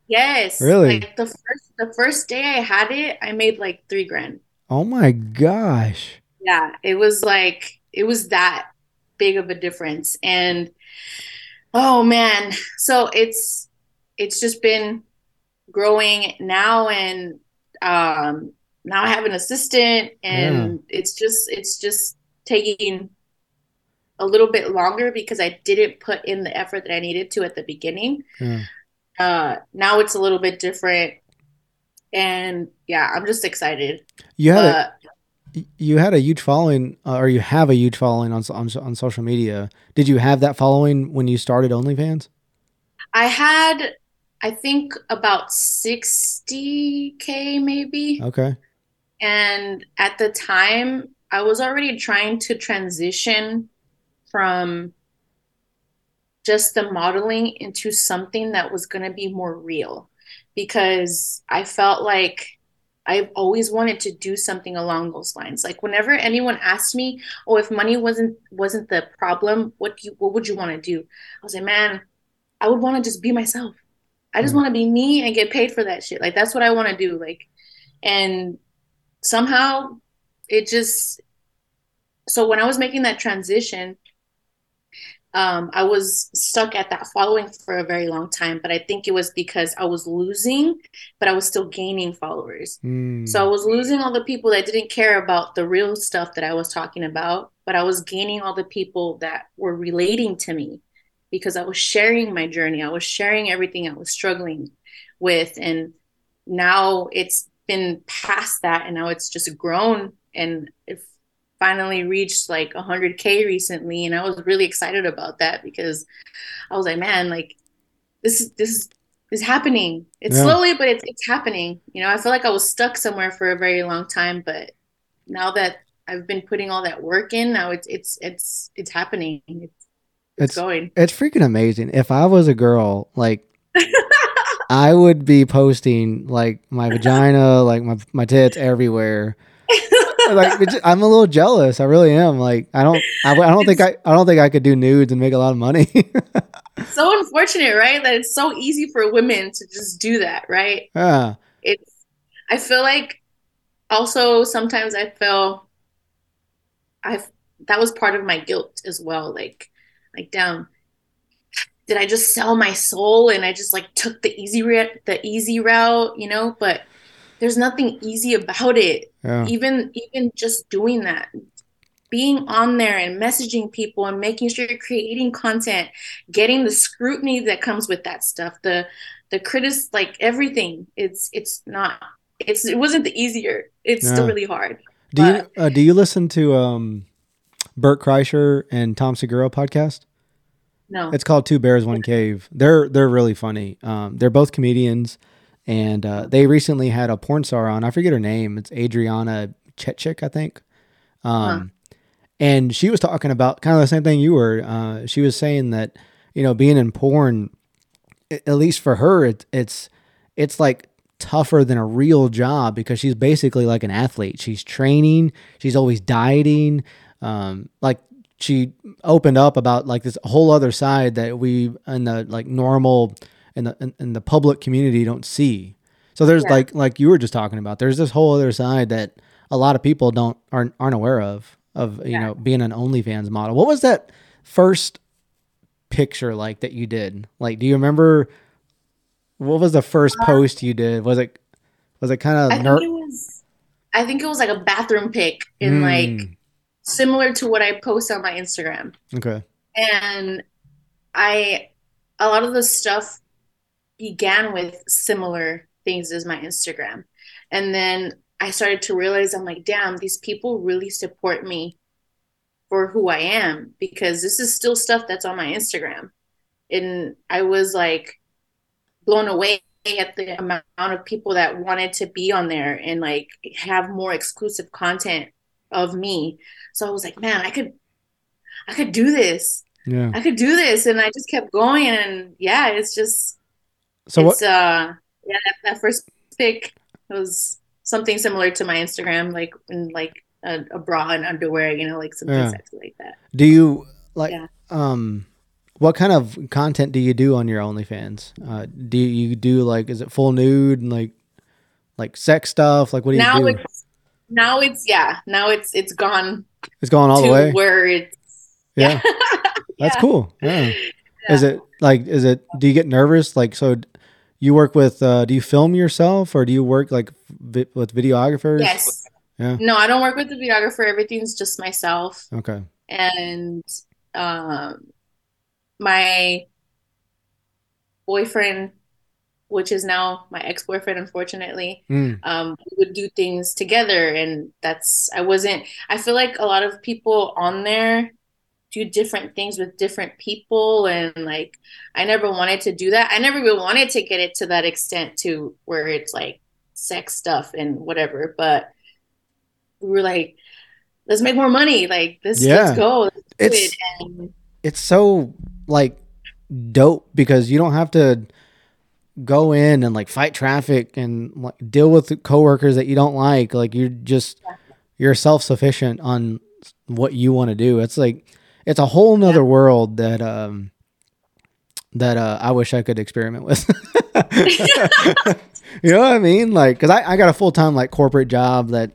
Yes. Really? Like the first the first day I had it, I made like three grand. Oh my gosh. Yeah. It was like it was that big of a difference. And oh man. So it's it's just been growing now and um now I have an assistant and yeah. it's just it's just taking a little bit longer because I didn't put in the effort that I needed to at the beginning. Yeah. Uh, now it's a little bit different, and yeah, I'm just excited. You had a, you had a huge following, uh, or you have a huge following on, on on social media. Did you have that following when you started OnlyFans? I had, I think, about 60k maybe. Okay. And at the time, I was already trying to transition from just the modeling into something that was going to be more real because I felt like I've always wanted to do something along those lines. Like whenever anyone asked me, "Oh, if money wasn't wasn't the problem, what do you what would you want to do?" I was like, "Man, I would want to just be myself. I just mm. want to be me and get paid for that shit. Like that's what I want to do." Like and somehow it just so when I was making that transition, um, I was stuck at that following for a very long time, but I think it was because I was losing, but I was still gaining followers. Mm. So I was losing all the people that didn't care about the real stuff that I was talking about, but I was gaining all the people that were relating to me because I was sharing my journey. I was sharing everything I was struggling with. And now it's been past that and now it's just grown and if finally reached like 100k recently and i was really excited about that because i was like man like this is this is happening. It's yeah. slowly but it's, it's happening. You know i feel like i was stuck somewhere for a very long time but now that i've been putting all that work in now it's it's it's it's happening. It's, it's, it's going. it's freaking amazing. If i was a girl like i would be posting like my vagina like my my tits everywhere like I'm a little jealous. I really am. Like I don't, I, I don't think I, I don't think I could do nudes and make a lot of money. so unfortunate, right? That it's so easy for women to just do that, right? Yeah. It's. I feel like, also sometimes I feel. I've that was part of my guilt as well. Like, like down. Did I just sell my soul and I just like took the easy route, the easy route, you know? But there's nothing easy about it. Yeah. Even even just doing that, being on there and messaging people and making sure you're creating content, getting the scrutiny that comes with that stuff, the the critic like everything. It's it's not it's it wasn't the easier. It's yeah. still really hard. Do but, you uh, do you listen to um Bert Kreischer and Tom Segura podcast? No. It's called Two Bears One Cave. They're they're really funny. Um, they're both comedians and uh, they recently had a porn star on. I forget her name. It's Adriana Chechik, I think. Um, huh. And she was talking about kind of the same thing you were. Uh, she was saying that you know being in porn, at least for her, it, it's it's like tougher than a real job because she's basically like an athlete. She's training. She's always dieting. Um, like she opened up about like this whole other side that we in the like normal in the in, in the public community don't see. So there's yeah. like like you were just talking about. There's this whole other side that a lot of people don't aren't aren't aware of of you yeah. know being an OnlyFans model. What was that first picture like that you did? Like, do you remember? What was the first uh, post you did? Was it was it kind of? I ner- think it was. I think it was like a bathroom pic in mm. like similar to what I post on my Instagram. Okay. And I a lot of the stuff began with similar things as my Instagram. And then I started to realize I'm like, damn, these people really support me for who I am because this is still stuff that's on my Instagram. And I was like blown away at the amount of people that wanted to be on there and like have more exclusive content of me. So I was like, man, I could I could do this. Yeah. I could do this. And I just kept going and yeah, it's just so it's, what? Uh, yeah, that, that first pic was something similar to my Instagram, like in like a, a bra and underwear, you know, like something yeah. sexy like that. Do you like? Yeah. Um, what kind of content do you do on your OnlyFans? Uh, do you do like is it full nude and like like sex stuff? Like what do you now do? It's, now it's yeah. Now it's it's gone. It's gone all the way. Where it's yeah. yeah. That's yeah. cool. Yeah. Is it like is it do you get nervous like so you work with uh, do you film yourself or do you work like vi- with videographers? Yes. Yeah. No i don't work with the videographer. Everything's just myself. Okay. And um my boyfriend which is now my ex-boyfriend unfortunately mm. um we would do things together and that's i wasn't i feel like a lot of people on there do different things with different people and like I never wanted to do that. I never even wanted to get it to that extent to where it's like sex stuff and whatever, but we were like let's make more money. Like this, Yeah. let's go. Let's It's- it. And it's so like dope because you don't have to go in and like fight traffic and like deal with the coworkers that you don't like. Like you're just you're self sufficient on what you want to do. It's like it's a whole nother world that um that uh I wish I could experiment with. you know what I mean? Like, cause I, I got a full time like corporate job that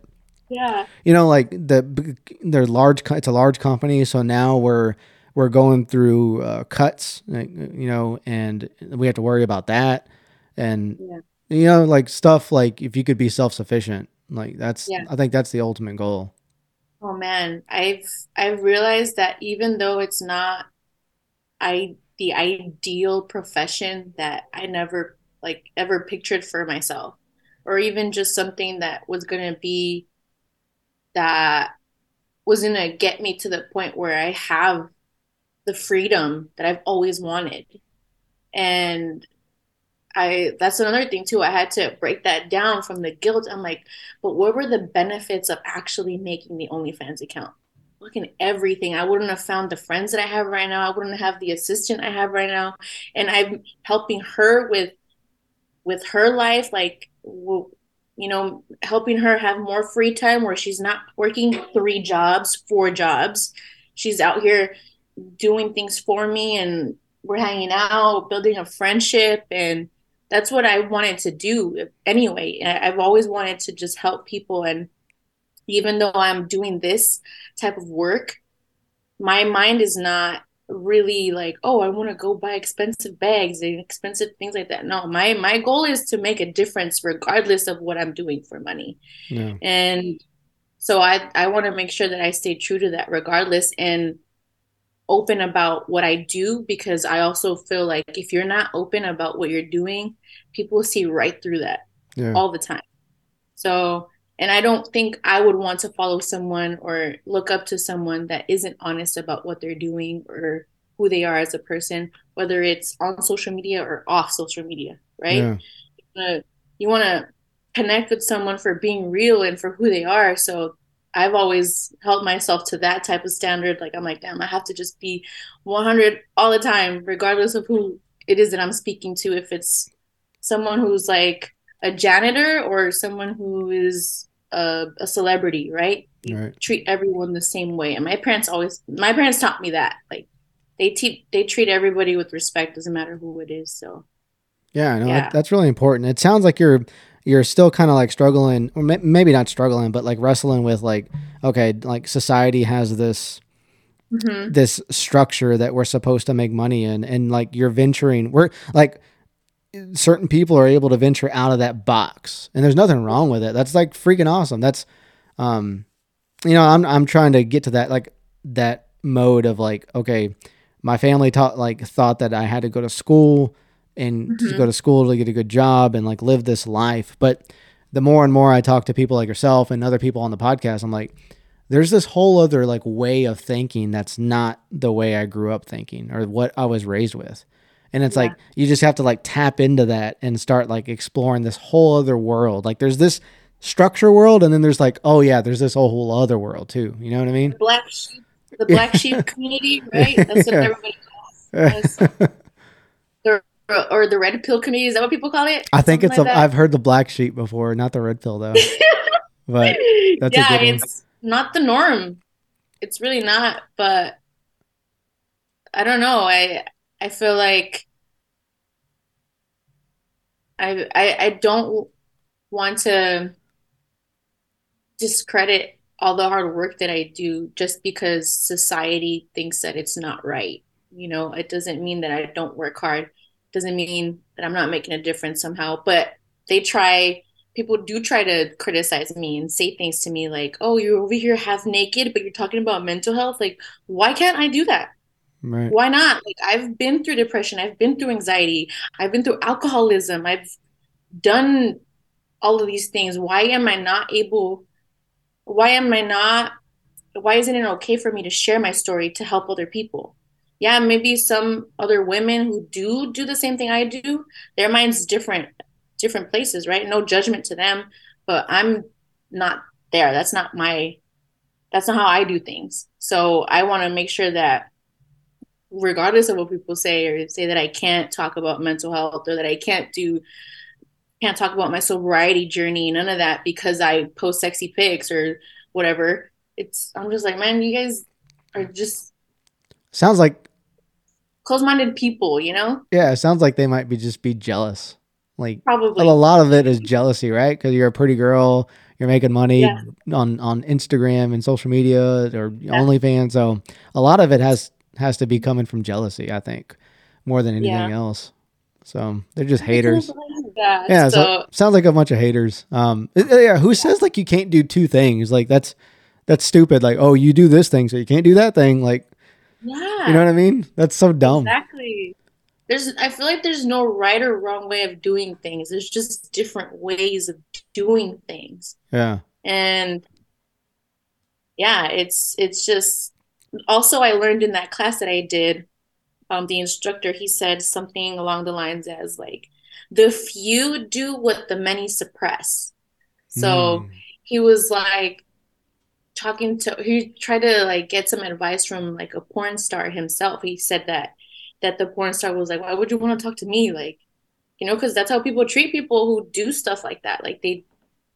yeah, you know like the they're large it's a large company so now we're we're going through uh, cuts you know and we have to worry about that and Yeah. you know like stuff like if you could be self-sufficient like that's Yeah. i think that's the ultimate goal Oh man, I've I've realized that even though it's not I the ideal profession that I never like ever pictured for myself, or even just something that was gonna be that was gonna get me to the point where I have the freedom that I've always wanted. And I that's another thing too. I had to break that down from the guilt. I'm like, but what were the benefits of actually making the OnlyFans account? Look at everything. I wouldn't have found the friends that I have right now. I wouldn't have the assistant I have right now. And I'm helping her with with her life, like you know, helping her have more free time where she's not working three jobs, four jobs. She's out here doing things for me and we're hanging out, building a friendship and that's what I wanted to do anyway. I've always wanted to just help people. And even though I'm doing this type of work, my mind is not really like, oh, I want to go buy expensive bags and expensive things like that. No, my my goal is to make a difference regardless of what I'm doing for money. yeah And so I I want to make sure that I stay true to that regardless and open about what I do because I also feel like if you're not open about what you're doing, people see right through that yeah all the time. So, and I don't think I would want to follow someone or look up to someone that isn't honest about what they're doing or who they are as a person, whether it's on social media or off social media, right? yeah you want to connect with someone for being real and for who they are. So I've always held myself to that type of standard. Like I'm like, damn, I have to just be 100 all the time, regardless of who it is that I'm speaking to. If it's someone who's like a janitor or someone who is a, a celebrity, right? Right. treat everyone the same way. And my parents always, my parents taught me that. Like they teach, they treat everybody with respect, doesn't matter who it is. So Yeah, no, Yeah. That, that's really important. It sounds like you're you're still kind of like struggling, or may, maybe not struggling, but like wrestling with like, okay, like society has this Mhm. this structure that we're supposed to make money in, and like you're venturing. We're like certain people are able to venture out of that box, and there's nothing wrong with it. That's like freaking awesome. That's, um, you know, I'm I'm trying to get to that like that mode of like, okay, my family taught like thought that I had to go to school and to Mhm. go to school to get a good job and like live this life. But the more and more I talk to people like yourself and other people on the podcast, I'm like, there's this whole other like way of thinking that's not the way I grew up thinking or what I was raised with. And it's Yeah. like you just have to like tap into that and start like exploring this whole other world. Like there's this structure world and then there's like, oh yeah, there's this whole other world too. You know what I mean? black sheep, the black sheep community, right? That's what everybody calls us. The, or the red pill community. Is that what people call it? I think Something it's a, like that? I've heard the black sheep before, not the red pill though. but that's a yeah, good one. it's not the norm. It's really not. But I don't know. I I feel like I I, I don't want to discredit all the hard work that I do just because society thinks that it's not right. You know, it doesn't mean that I don't work hard. Doesn't mean that I'm not making a difference somehow. But they try, people do try to criticize me and say things to me like, oh, you're over here half naked, but you're talking about mental health. Like, why can't I do that? right. Why not? Like, I've been through depression, I've been through anxiety, I've been through alcoholism, I've done all of these things. Why am I not able? Why am I not? Why isn't it okay for me to share my story to help other people? Yeah, maybe some other women who do do the same thing I do, their mind's different, different places, right? No judgment to them, but I'm not there. That's not my that's not how I do things. So I want to make sure that regardless of what people say or say that I can't talk about mental health or that I can't do can't talk about my sobriety journey, none of that because I post sexy pics or whatever. It's I'm just like, man, you guys are just sounds like close-minded people, you know? Yeah, it sounds like they might be just be jealous. Like probably a lot of it is jealousy, right? Because you're a pretty girl, you're making money yeah. on on Instagram and social media or yeah. OnlyFans. So a lot of it has has to be coming from jealousy, I think, more than anything yeah. else. So they're just haters. That, yeah, so, so, sounds like a bunch of haters. Um, yeah, who says like you can't do two things? Like that's that's stupid. Like, oh, you do this thing, so you can't do that thing. Like, yeah, you know what I mean? That's so dumb. Exactly. There's, I feel like there's no right or wrong way of doing things. There's just different ways of doing things. Yeah. And yeah, it's it's just also I learned in that class that I did, um, the instructor he said something along the lines as like, the few do what the many suppress. So mm. he was like talking to he tried to like get some advice from like a porn star himself. He said that that the porn star was like, why would you want to talk to me? Like, you know, because that's how people treat people who do stuff like that. Like they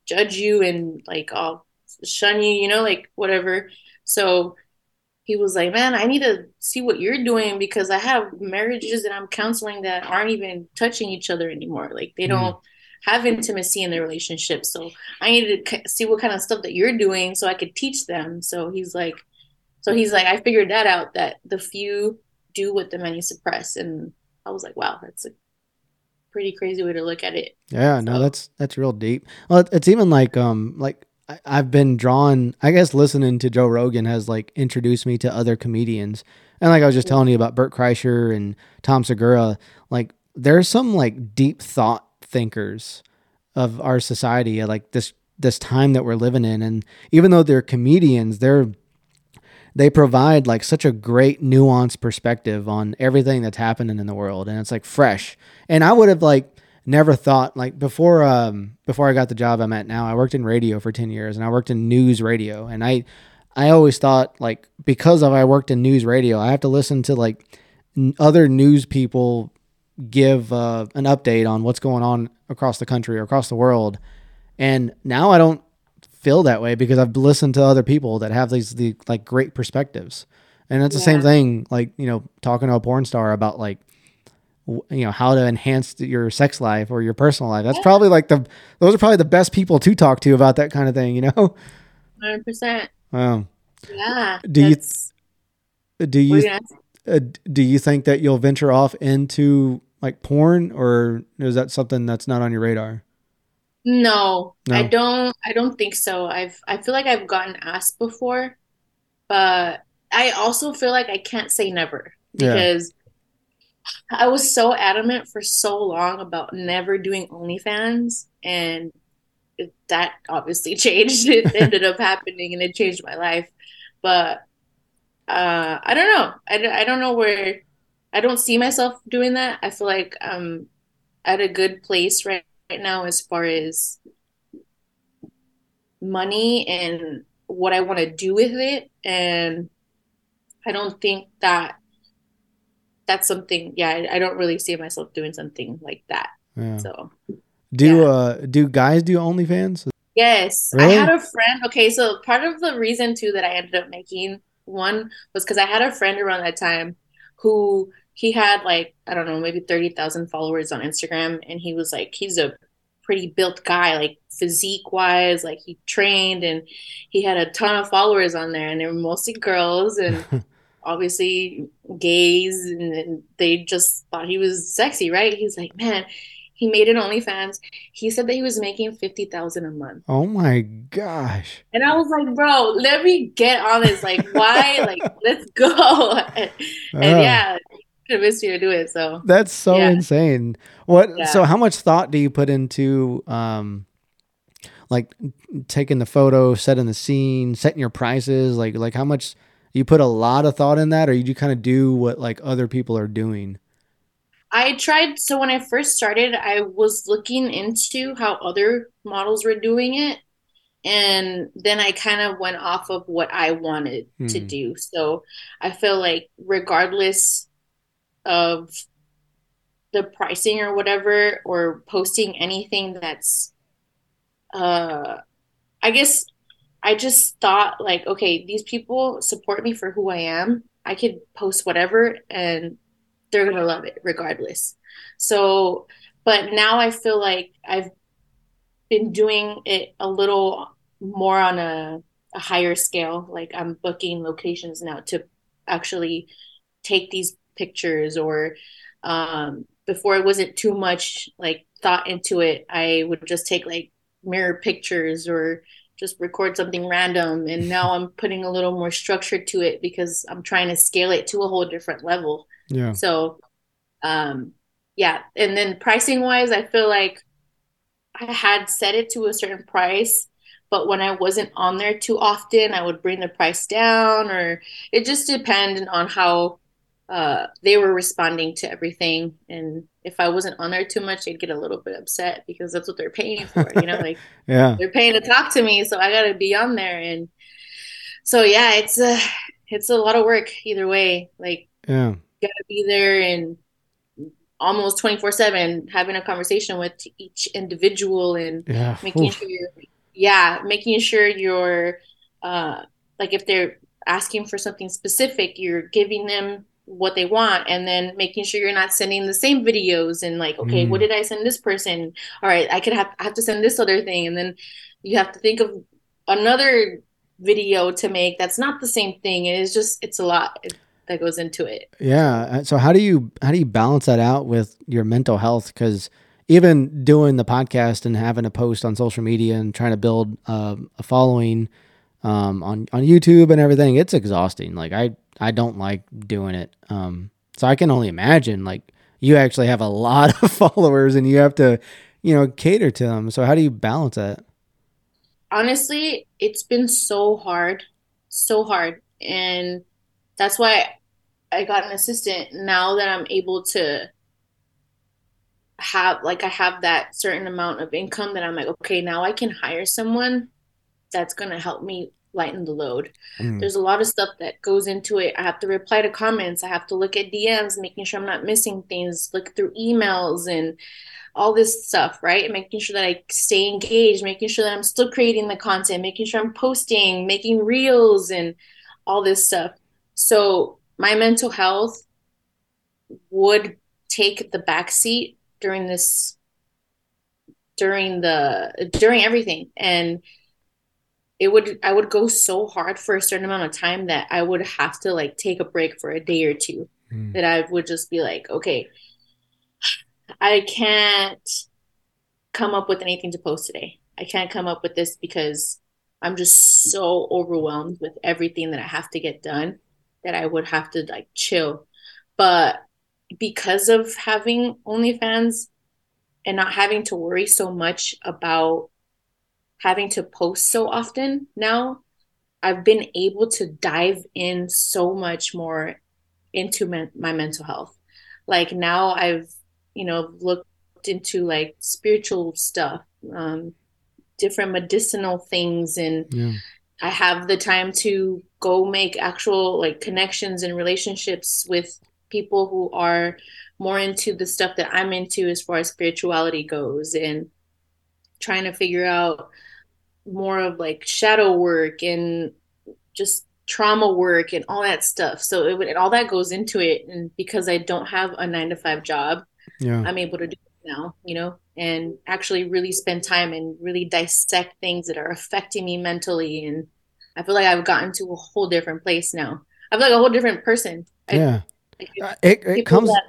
judge you and like I'll shun you, you know, like whatever. So he was like, Man, I need to see what you're doing because I have marriages that I'm counseling that aren't even touching each other anymore. Like they mm. don't have intimacy in their relationship. So I need to see what kind of stuff that you're doing so I could teach them. So he's like, so he's like, I figured that out that the few do what the many suppress. And I was like, wow, that's a pretty crazy way to look at it. Yeah, so. no, that's, that's real deep. Well, it's even like, um, like I, have been drawn. I guess listening to Joe Rogan has like introduced me to other comedians, and like I was just telling you about Bert Kreischer and Tom Segura. Like there's some like deep thought thinkers of our society, like this this time that we're living in, and even though they're comedians, they're they provide like such a great nuanced perspective on everything that's happening in the world. And it's like fresh. And i would have like never thought like before um before I got the job I'm at now, I worked in radio for 10 years and I worked in news radio. And I I always thought like because of I worked in news radio, I have to listen to like other news people give uh, an update on what's going on across the country or across the world. And now I don't feel that way because I've listened to other people that have these the like great perspectives. And it's the same thing like, you know, talking to a porn star about like you know how to enhance your sex life or your personal life that's yeah. probably like the those are probably the best people to talk to about that kind of thing you know 100% wow yeah do you do you uh, do you think that you'll venture off into like porn or is that something that's not on your radar no, no, i don't i don't think so i've i feel like i've gotten asked before but i also feel like i can't say never because yeah I was so adamant for so long about never doing OnlyFans, and it, that obviously changed. It ended up happening, and it changed my life. But uh, I don't know. I, I don't know where. I don't see myself doing that. I feel like I'm at a good place right, right now as far as money and what I want to do with it, and I don't think that that's something yeah I, I, don't really see myself doing something like that yeah. so do yeah. uh do guys do onlyfans yes really? i had a friend okay so part of the reason too that i ended up making one was because i had a friend around that time who he had like i don't know maybe 30000 followers on instagram and he was like he's a pretty built guy like physique wise like he trained and he had a ton of followers on there and they were mostly girls and obviously gays and they just thought he was sexy, right? He's like, man, he made an OnlyFans. He said that he was making fifty thousand a month. Oh my gosh! And I was like, bro, let me get on this. Like, why? like, let's go. and, and yeah, convinced me to do it. So that's so yeah. insane. What? Yeah. So how much thought do you put into um? like taking the photo, setting the scene, setting your prices, like like how much you put a lot of thought in that or you kind of do what like other people are doing i tried so when i first started i was looking into how other models were doing it and then I kind of went off of what I wanted to Hmm. do. So I feel like regardless of the pricing or whatever, or posting anything that's uh I guess I just thought like, okay, these people support me for who I am. I could post whatever and they're gonna love it regardless. So, but now I feel like I've been doing it a little more on a, a higher scale. Like I'm booking locations now to actually take these pictures or um before it wasn't too much like thought into it. I would just take like mirror pictures or just record something random and now I'm putting a little more structure to it because I'm trying to scale it to a whole different level. Yeah. So, um yeah, and then pricing wise, I feel like I had set it to a certain price, but when I wasn't on there too often, I would bring the price down, or it just depended on how uh, they were responding to everything. And if I wasn't on there too much, they'd get a little bit upset because that's what they're paying for, you know, like Yeah. they're paying to talk to me, so I gotta be on there. And so yeah, it's a it's a lot of work either way. Like Yeah. Gotta be there and almost 24/7 having a conversation with each individual and Yeah. making Oof. sure you're yeah making sure you're uh like if they're asking for something specific you're giving them what they want and then making sure you're not sending the same videos and like okay what Mm. did I send this person all right I could have I have to send this other thing and then you have to think of another video to make that's not the same thing and it's just it's a lot that goes into it Yeah. uh, So how do you how do you balance that out with your mental health? Because even doing the podcast and having a post on social media and trying to build a following um, on on YouTube and everything, it's exhausting. Like I I don't like doing it. Um, so I can only imagine like you actually have a lot of followers and you have to you know cater to them. So how do you balance that? honestly, it's been so hard, so hard. And that's why I got an assistant now that I'm able to have, like, I have that certain amount of income that I'm like, okay, now I can hire someone that's going to help me lighten the load. Mm. There's a lot of stuff that goes into it. I have to reply to comments, I have to look at DMs, making sure I'm not missing things, look through emails and all this stuff, right? Making sure that I stay engaged, making sure that I'm still creating the content, making sure I'm posting, making reels, and all this stuff. So my mental health would take the back seat during this, during the, during everything. And it would, I would go so hard for a certain amount of time that I would have to like take a break for a day or two. Mm. That I would just be like, okay, I can't come up with anything to post today. I can't come up with this because I'm just so overwhelmed with everything that I have to get done that I would have to like chill. But because of having OnlyFans and not having to worry so much about having to post so often now, I've been able to dive in so much more into men- my mental health. Like now I've, you know, looked into like spiritual stuff, um, different medicinal things, and Yeah. I have the time to go make actual like connections and relationships with people who are more into the stuff that I'm into as far as spirituality goes and trying to figure out more of like shadow work and just trauma work and all that stuff. So it would, and all that goes into it. And because I don't have a nine to five job, Yeah. I'm able to do it now, you know, and actually really spend time and really dissect things that are affecting me mentally. And I feel like I've gotten to a whole different place now. I feel like a whole different person. Yeah. like, Uh, It it comes that,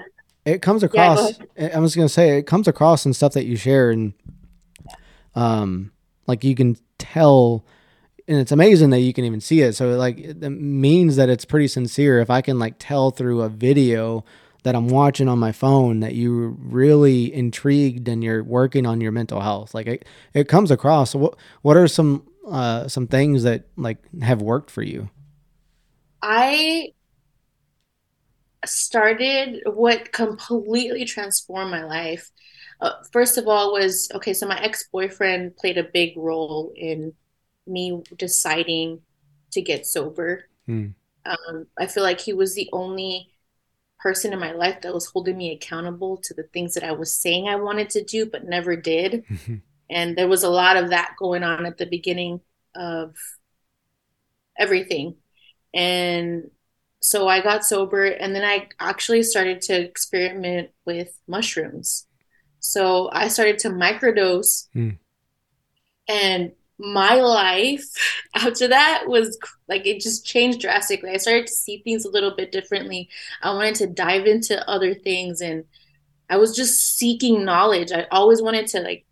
it comes across ahead. i was gonna say it comes across in stuff that you share and um like you can tell and it's amazing that you can even see it so like it means that it's pretty sincere if i can like tell through a video that i'm watching on my phone that you're really intrigued and you're working on your mental health like it, it comes across so what what are some uh some things that like have worked for you I started what completely transformed my life. Uh, first of all, was okay, so my ex-boyfriend played a big role in me deciding to get sober. Hmm. Um, I feel like he was the only person in my life that was holding me accountable to the things that I was saying I wanted to do but never did. and there was a lot of that going on at the beginning of everything. And so I got sober and then I actually started to experiment with mushrooms. So I started to microdose Mm. and my life after that was like it just changed drastically. I started to see things a little bit differently. I wanted to dive into other things and I was just seeking knowledge. I always wanted to like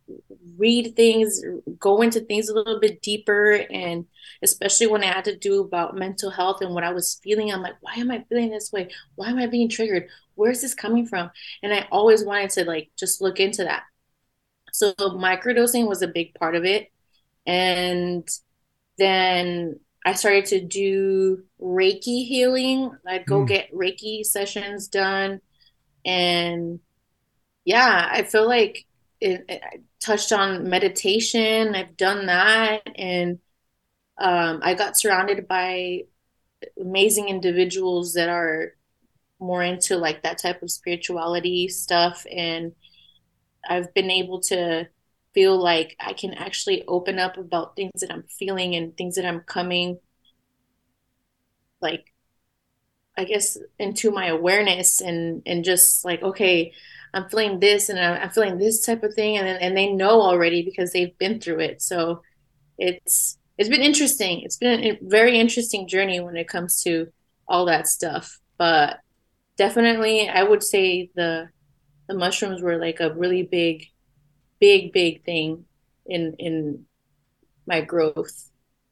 read things, go into things a little bit deeper and especially when I had to do about mental health and what I was feeling, I'm like, why am I feeling this way? Why am I being triggered? Where's this coming from? And I always wanted to like just look into that. So microdosing was a big part of it. And then I started to do Reiki healing. I'd go Mm. get Reiki sessions done. And yeah, I feel like it, it I touched on meditation. I've done that. And um, I got surrounded by amazing individuals that are more into like that type of spirituality stuff. And I've been able to feel like I can actually open up about things that I'm feeling and things that I'm coming like I guess into my awareness and and just like okay I'm feeling this and I'm, feeling this type of thing. And then- and they know already because they've been through it. So it's it's been interesting. It's been a very interesting journey when it comes to all that stuff. But definitely I would say the the mushrooms were like a really big big big thing in in my growth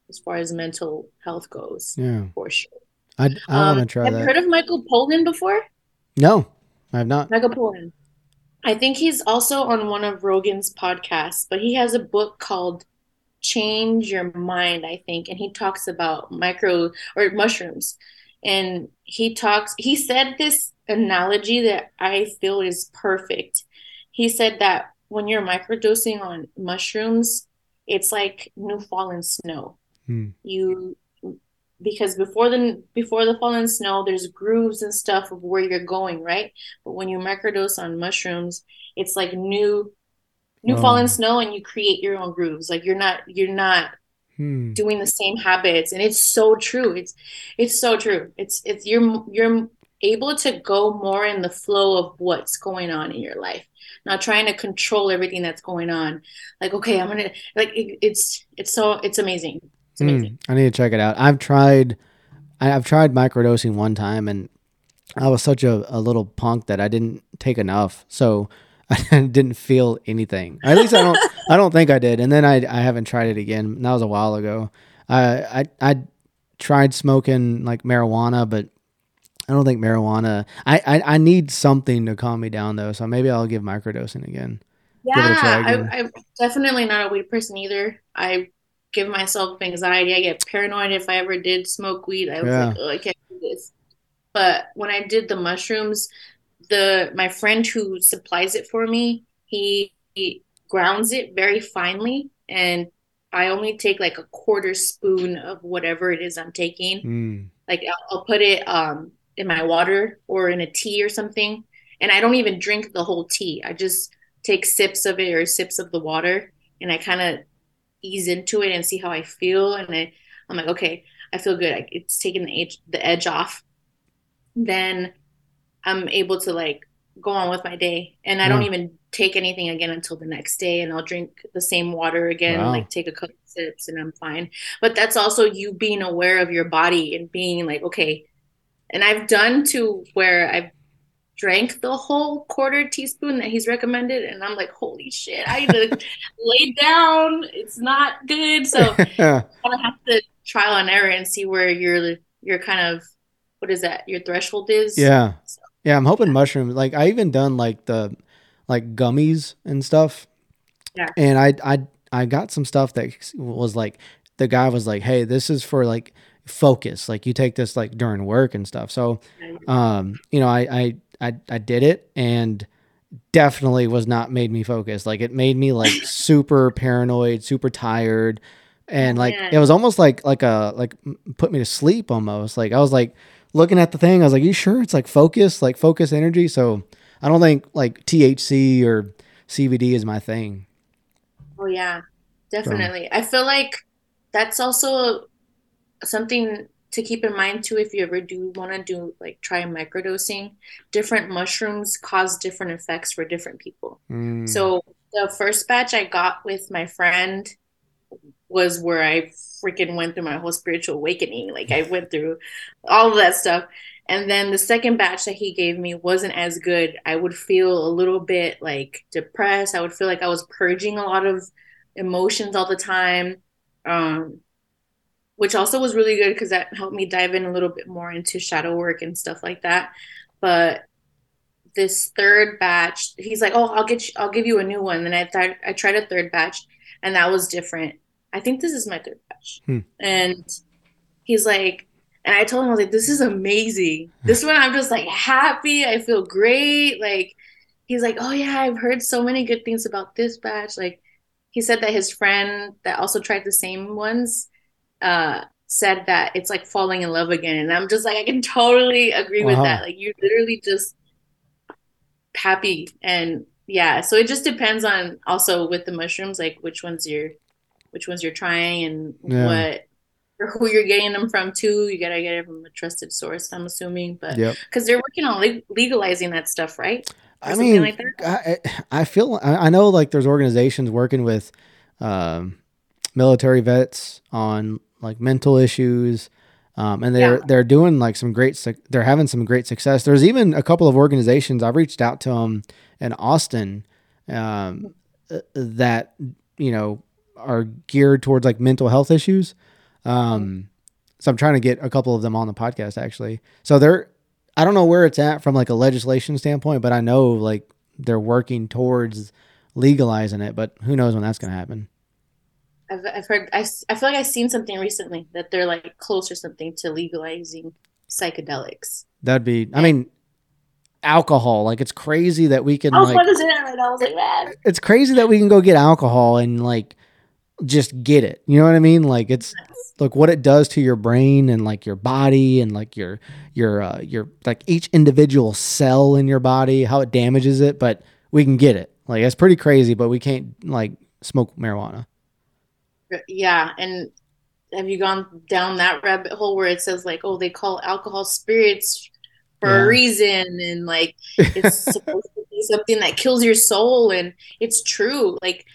as far as mental health goes Yeah. for sure I, I want to um, try have you that. heard of Michael Pollan before? no, I have not. Michael Pollan. I think he's also on one of Rogan's podcasts, but he has a book called Change Your Mind, I think, and he talks about micro or mushrooms. And he talks, he said this analogy that I feel is perfect. He said that when you're microdosing on mushrooms, it's like new fallen snow. Hmm. You because before the before the fallen snow there's grooves and stuff of where you're going right but when you microdose on mushrooms it's like new new Oh. fallen snow and you create your own grooves like you're not you're not Hmm. doing the same habits and it's so true it's it's so true it's it's you're you're able to go more in the flow of what's going on in your life not trying to control everything that's going on like okay i'm gonna like it, it's it's so it's amazing it's amazing Hmm. I need to check it out. I've tried, I've tried microdosing one time, and I was such a, a little punk that I didn't take enough, so I didn't feel anything. At least I don't, I don't think I did. And then I, I haven't tried it again. That was a while ago. I, I, I tried smoking like marijuana, but I don't think marijuana. I, I, I need something to calm me down though, so maybe I'll give microdosing again. Give it a try Yeah, again. I, I'm definitely not a weed person either. I give myself anxiety. I get paranoid if I ever did smoke weed. I was Yeah. like, oh, I can't do this. But when I did the mushrooms, the my friend who supplies it for me, he, he grounds it very finely, and I only take like a quarter spoon of whatever it is I'm taking. Mm. Like I'll, I'll put it um in my water or in a tea or something, and I don't even drink the whole tea. I just take sips of it or sips of the water, and I kind of ease into it and see how I feel. And I, I'm like, okay, I feel good. I, it's taking the edge the edge off. Then I'm able to like go on with my day, and I don't hmm. even take anything again until the next day, and I'll drink the same water again, Wow. like take a couple sips, and I'm fine. But that's also you being aware of your body and being like, okay. And I've done to where I've drank the whole quarter teaspoon that he's recommended, and I'm like, holy shit, I need to lay down. It's not good. So yeah. of have to trial and error and see where your your kind of what is that your threshold is. Yeah. Yeah, I'm hoping mushrooms. Like I even done like the like gummies and stuff. Yeah. And I I I got some stuff that was like the guy was like, "Hey, this is for like focus. Like you take this like during work and stuff." So, um, you know, I I I, I did it and definitely was not made me focus. Like it made me like super paranoid, super tired, and like it was almost like like a like put me to sleep almost. Like I was like looking at the thing. I was like, "You sure it's like focus, like focus energy?" So I don't think like THC or CBD is my thing. Oh yeah, definitely. I feel like that's also something to keep in mind too if you ever do want to do like try microdosing. Different mushrooms cause different effects for different people. Mm. So the first batch I got with my friend was where I freaking went through my whole spiritual awakening. Like I went through all of that stuff. And then the second batch that he gave me wasn't as good. I would feel a little bit like depressed. I would feel like I was purging a lot of emotions all the time. Um, which also was really good because that helped me dive in a little bit more into shadow work and stuff like that. But this third batch, he's like, "Oh, I'll get you, I'll give you a new one." Then I thought I tried a third batch, and that was different. I think this is my third batch, Hmm. and he's like, and I told him I was like, "This is amazing. This one, I'm just like happy. I feel great." Like, he's like, "Oh yeah, I've heard so many good things about this batch." Like, he said that his friend that also tried the same ones uh said that it's like falling in love again. And i'm just like i can totally agree with that. Like you're literally just happy. And yeah so it just depends on also with the mushrooms like which ones you're which ones you're trying and Yeah. what or who you're getting them from too. You gotta get it from a trusted source i'm assuming. But Yep. because they're working on leg- legalizing that stuff right? Or I mean, like that? I, I feel I know like there's organizations working with um, military vets on like mental issues, um, and they're Yeah. they're doing like some great they're having some great success. There's even a couple of organizations I've reached out to them in Austin um, that you know are geared towards like mental health issues. Um, so I'm trying to get a couple of them on the podcast actually. So they're I don't know where it's at from like a legislation standpoint, but I know like they're working towards legalizing it, but who knows when that's going to happen. I've, I've heard I, I feel like i've seen something recently that they're like close or something to legalizing psychedelics That'd be I mean alcohol, like it's crazy that we can I was like right. I was like, man. it's crazy that we can go get alcohol and like just get it. You know what I mean? Like it's like what it does to your brain and like your body and like your your uh, your like each individual cell in your body, how it damages it, but we can get it. Like it's pretty crazy, but we can't like smoke marijuana. Yeah, and have you gone down that rabbit hole where it says like, oh, they call alcohol spirits for Yeah. a reason, and like it's supposed to be something that kills your soul, and it's true. Like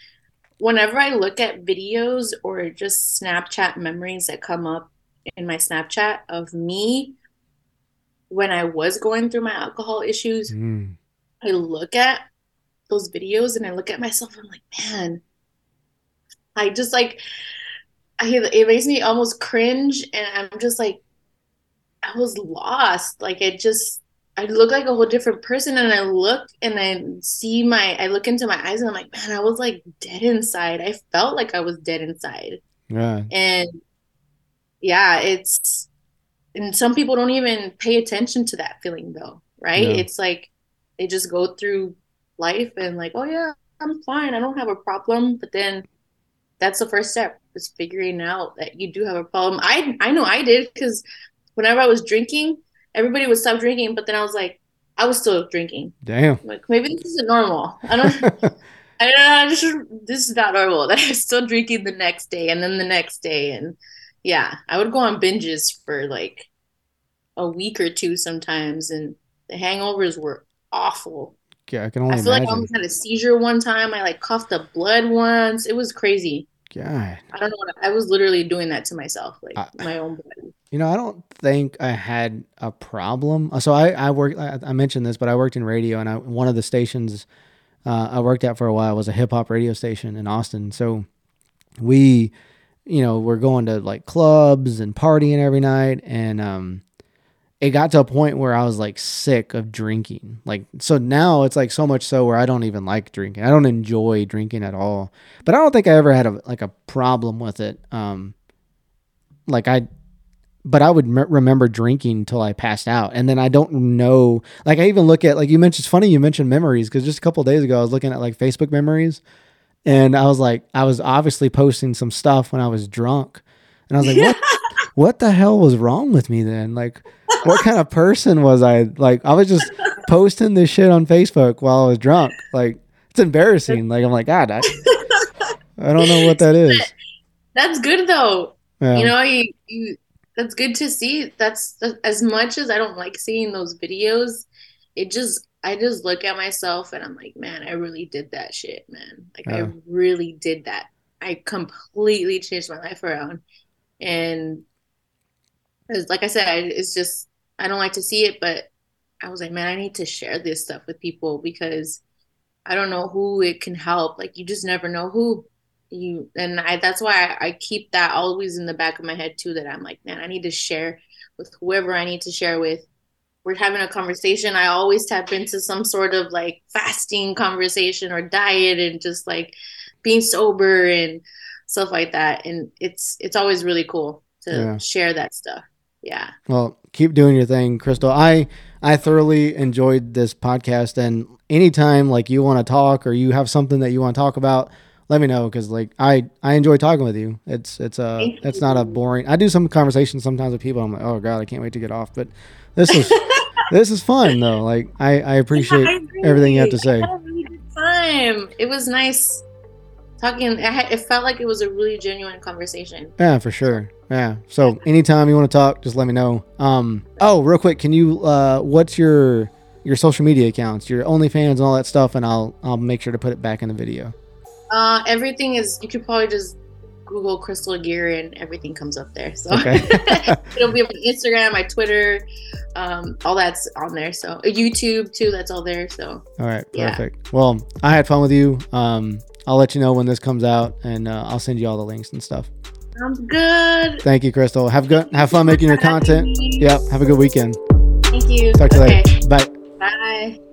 whenever I look at videos or just Snapchat memories that come up in my Snapchat of me when I was going through my alcohol issues, Mm. I look at those videos and I look at myself, and I'm like, man, I just like, I, it makes me almost cringe. And I'm just like, I was lost. Like, it just, I look like a whole different person. And I look and I see my, I look into my eyes and I'm like, man, I was like dead inside. I felt like I was dead inside. Yeah. And yeah, it's, and some people don't even pay attention to that feeling though, right? Yeah. It's like they just go through life and like, oh yeah, I'm fine. I don't have a problem. But then that's the first step is figuring out that you do have a problem. I I know I did because whenever I was drinking, everybody would stop drinking, but then I was like, I was still drinking. Damn. Like maybe this isn't normal. I don't I don't know. This is, this is not normal. That I was still drinking the next day and then the next day. And yeah, I would go on binges for like a week or two sometimes. And the hangovers were awful. yeah, I can only I feel like I almost had a seizure one time. I like coughed up blood once. It was crazy. God. I don't know what I was literally doing that to myself, like I- my own body. You know, I don't think I had a problem. So I, I worked, I, I mentioned this, but I worked in radio and I, one of the stations uh, I worked at for a while was a hip hop radio station in Austin. So we, you know, we're going to like clubs and partying every night. And, um, it got to a point where I was like sick of drinking. Like, so now it's like so much so where I don't even like drinking. I don't enjoy drinking at all. But I don't think I ever had a, like a problem with it. Um, like I, but I would me- remember drinking until I passed out, and then I don't know. Like I even look at like you mentioned. It's funny you mentioned memories because just a couple of days ago I was looking at like Facebook memories, and I was like, I was obviously posting some stuff when I was drunk, and I was like, what, what the hell was wrong with me then? Like, what kind of person was I? Like, I was just posting this shit on Facebook while I was drunk. Like, it's embarrassing. Like, I'm like, God, I, I don't know what that is. That's good though. Yeah. You know, you, you that's good to see. That's as much as I don't like seeing those videos. It just I just look at myself and I'm like, man, I really did that shit, man. Like Yeah. I really did that. I completely changed my life around. And it's, like I said, it's just I don't like to see it, but I was like, man, I need to share this stuff with people because I don't know who it can help. Like you just never know who you and I that's why I, I keep that always in the back of my head too that I'm like, man, I need to share with whoever I need to share with. We're having a conversation. I always tap into some sort of like fasting conversation or diet and just like being sober and stuff like that. And it's it's always really cool to Yeah. share that stuff. Yeah. Well, keep doing your thing, Cristal. I I thoroughly enjoyed this podcast, and anytime like you want to talk or you have something that you want to talk about, let me know because like I I enjoy talking with you. It's it's a Thank it's not a boring. I do some conversations sometimes with people. I'm like, oh god, I can't wait to get off. But this is this is fun though. Like I I appreciate I agree. everything you have to say. I had a really good time. It was nice talking. It felt like it was a really genuine conversation. Yeah, for sure. Yeah. So anytime you want to talk, just let me know. Um. Oh, real quick, can you? Uh, what's your your social media accounts, your OnlyFans and all that stuff, and I'll I'll make sure to put it back in the video. Uh, everything is. You could probably just Google Cristal Aguirre and everything comes up there. So Okay. it'll be on Instagram, my Twitter, um, all that's on there. So uh, YouTube too, that's all there. So All right. Yeah. Perfect. Well, I had fun with you. Um. I'll let you know when this comes out, and uh, I'll send you all the links and stuff. sounds good. Thank you, Cristal. Have good. Have fun making your content. Yep. Have a good weekend. Thank you. Talk to you later. Bye. Bye.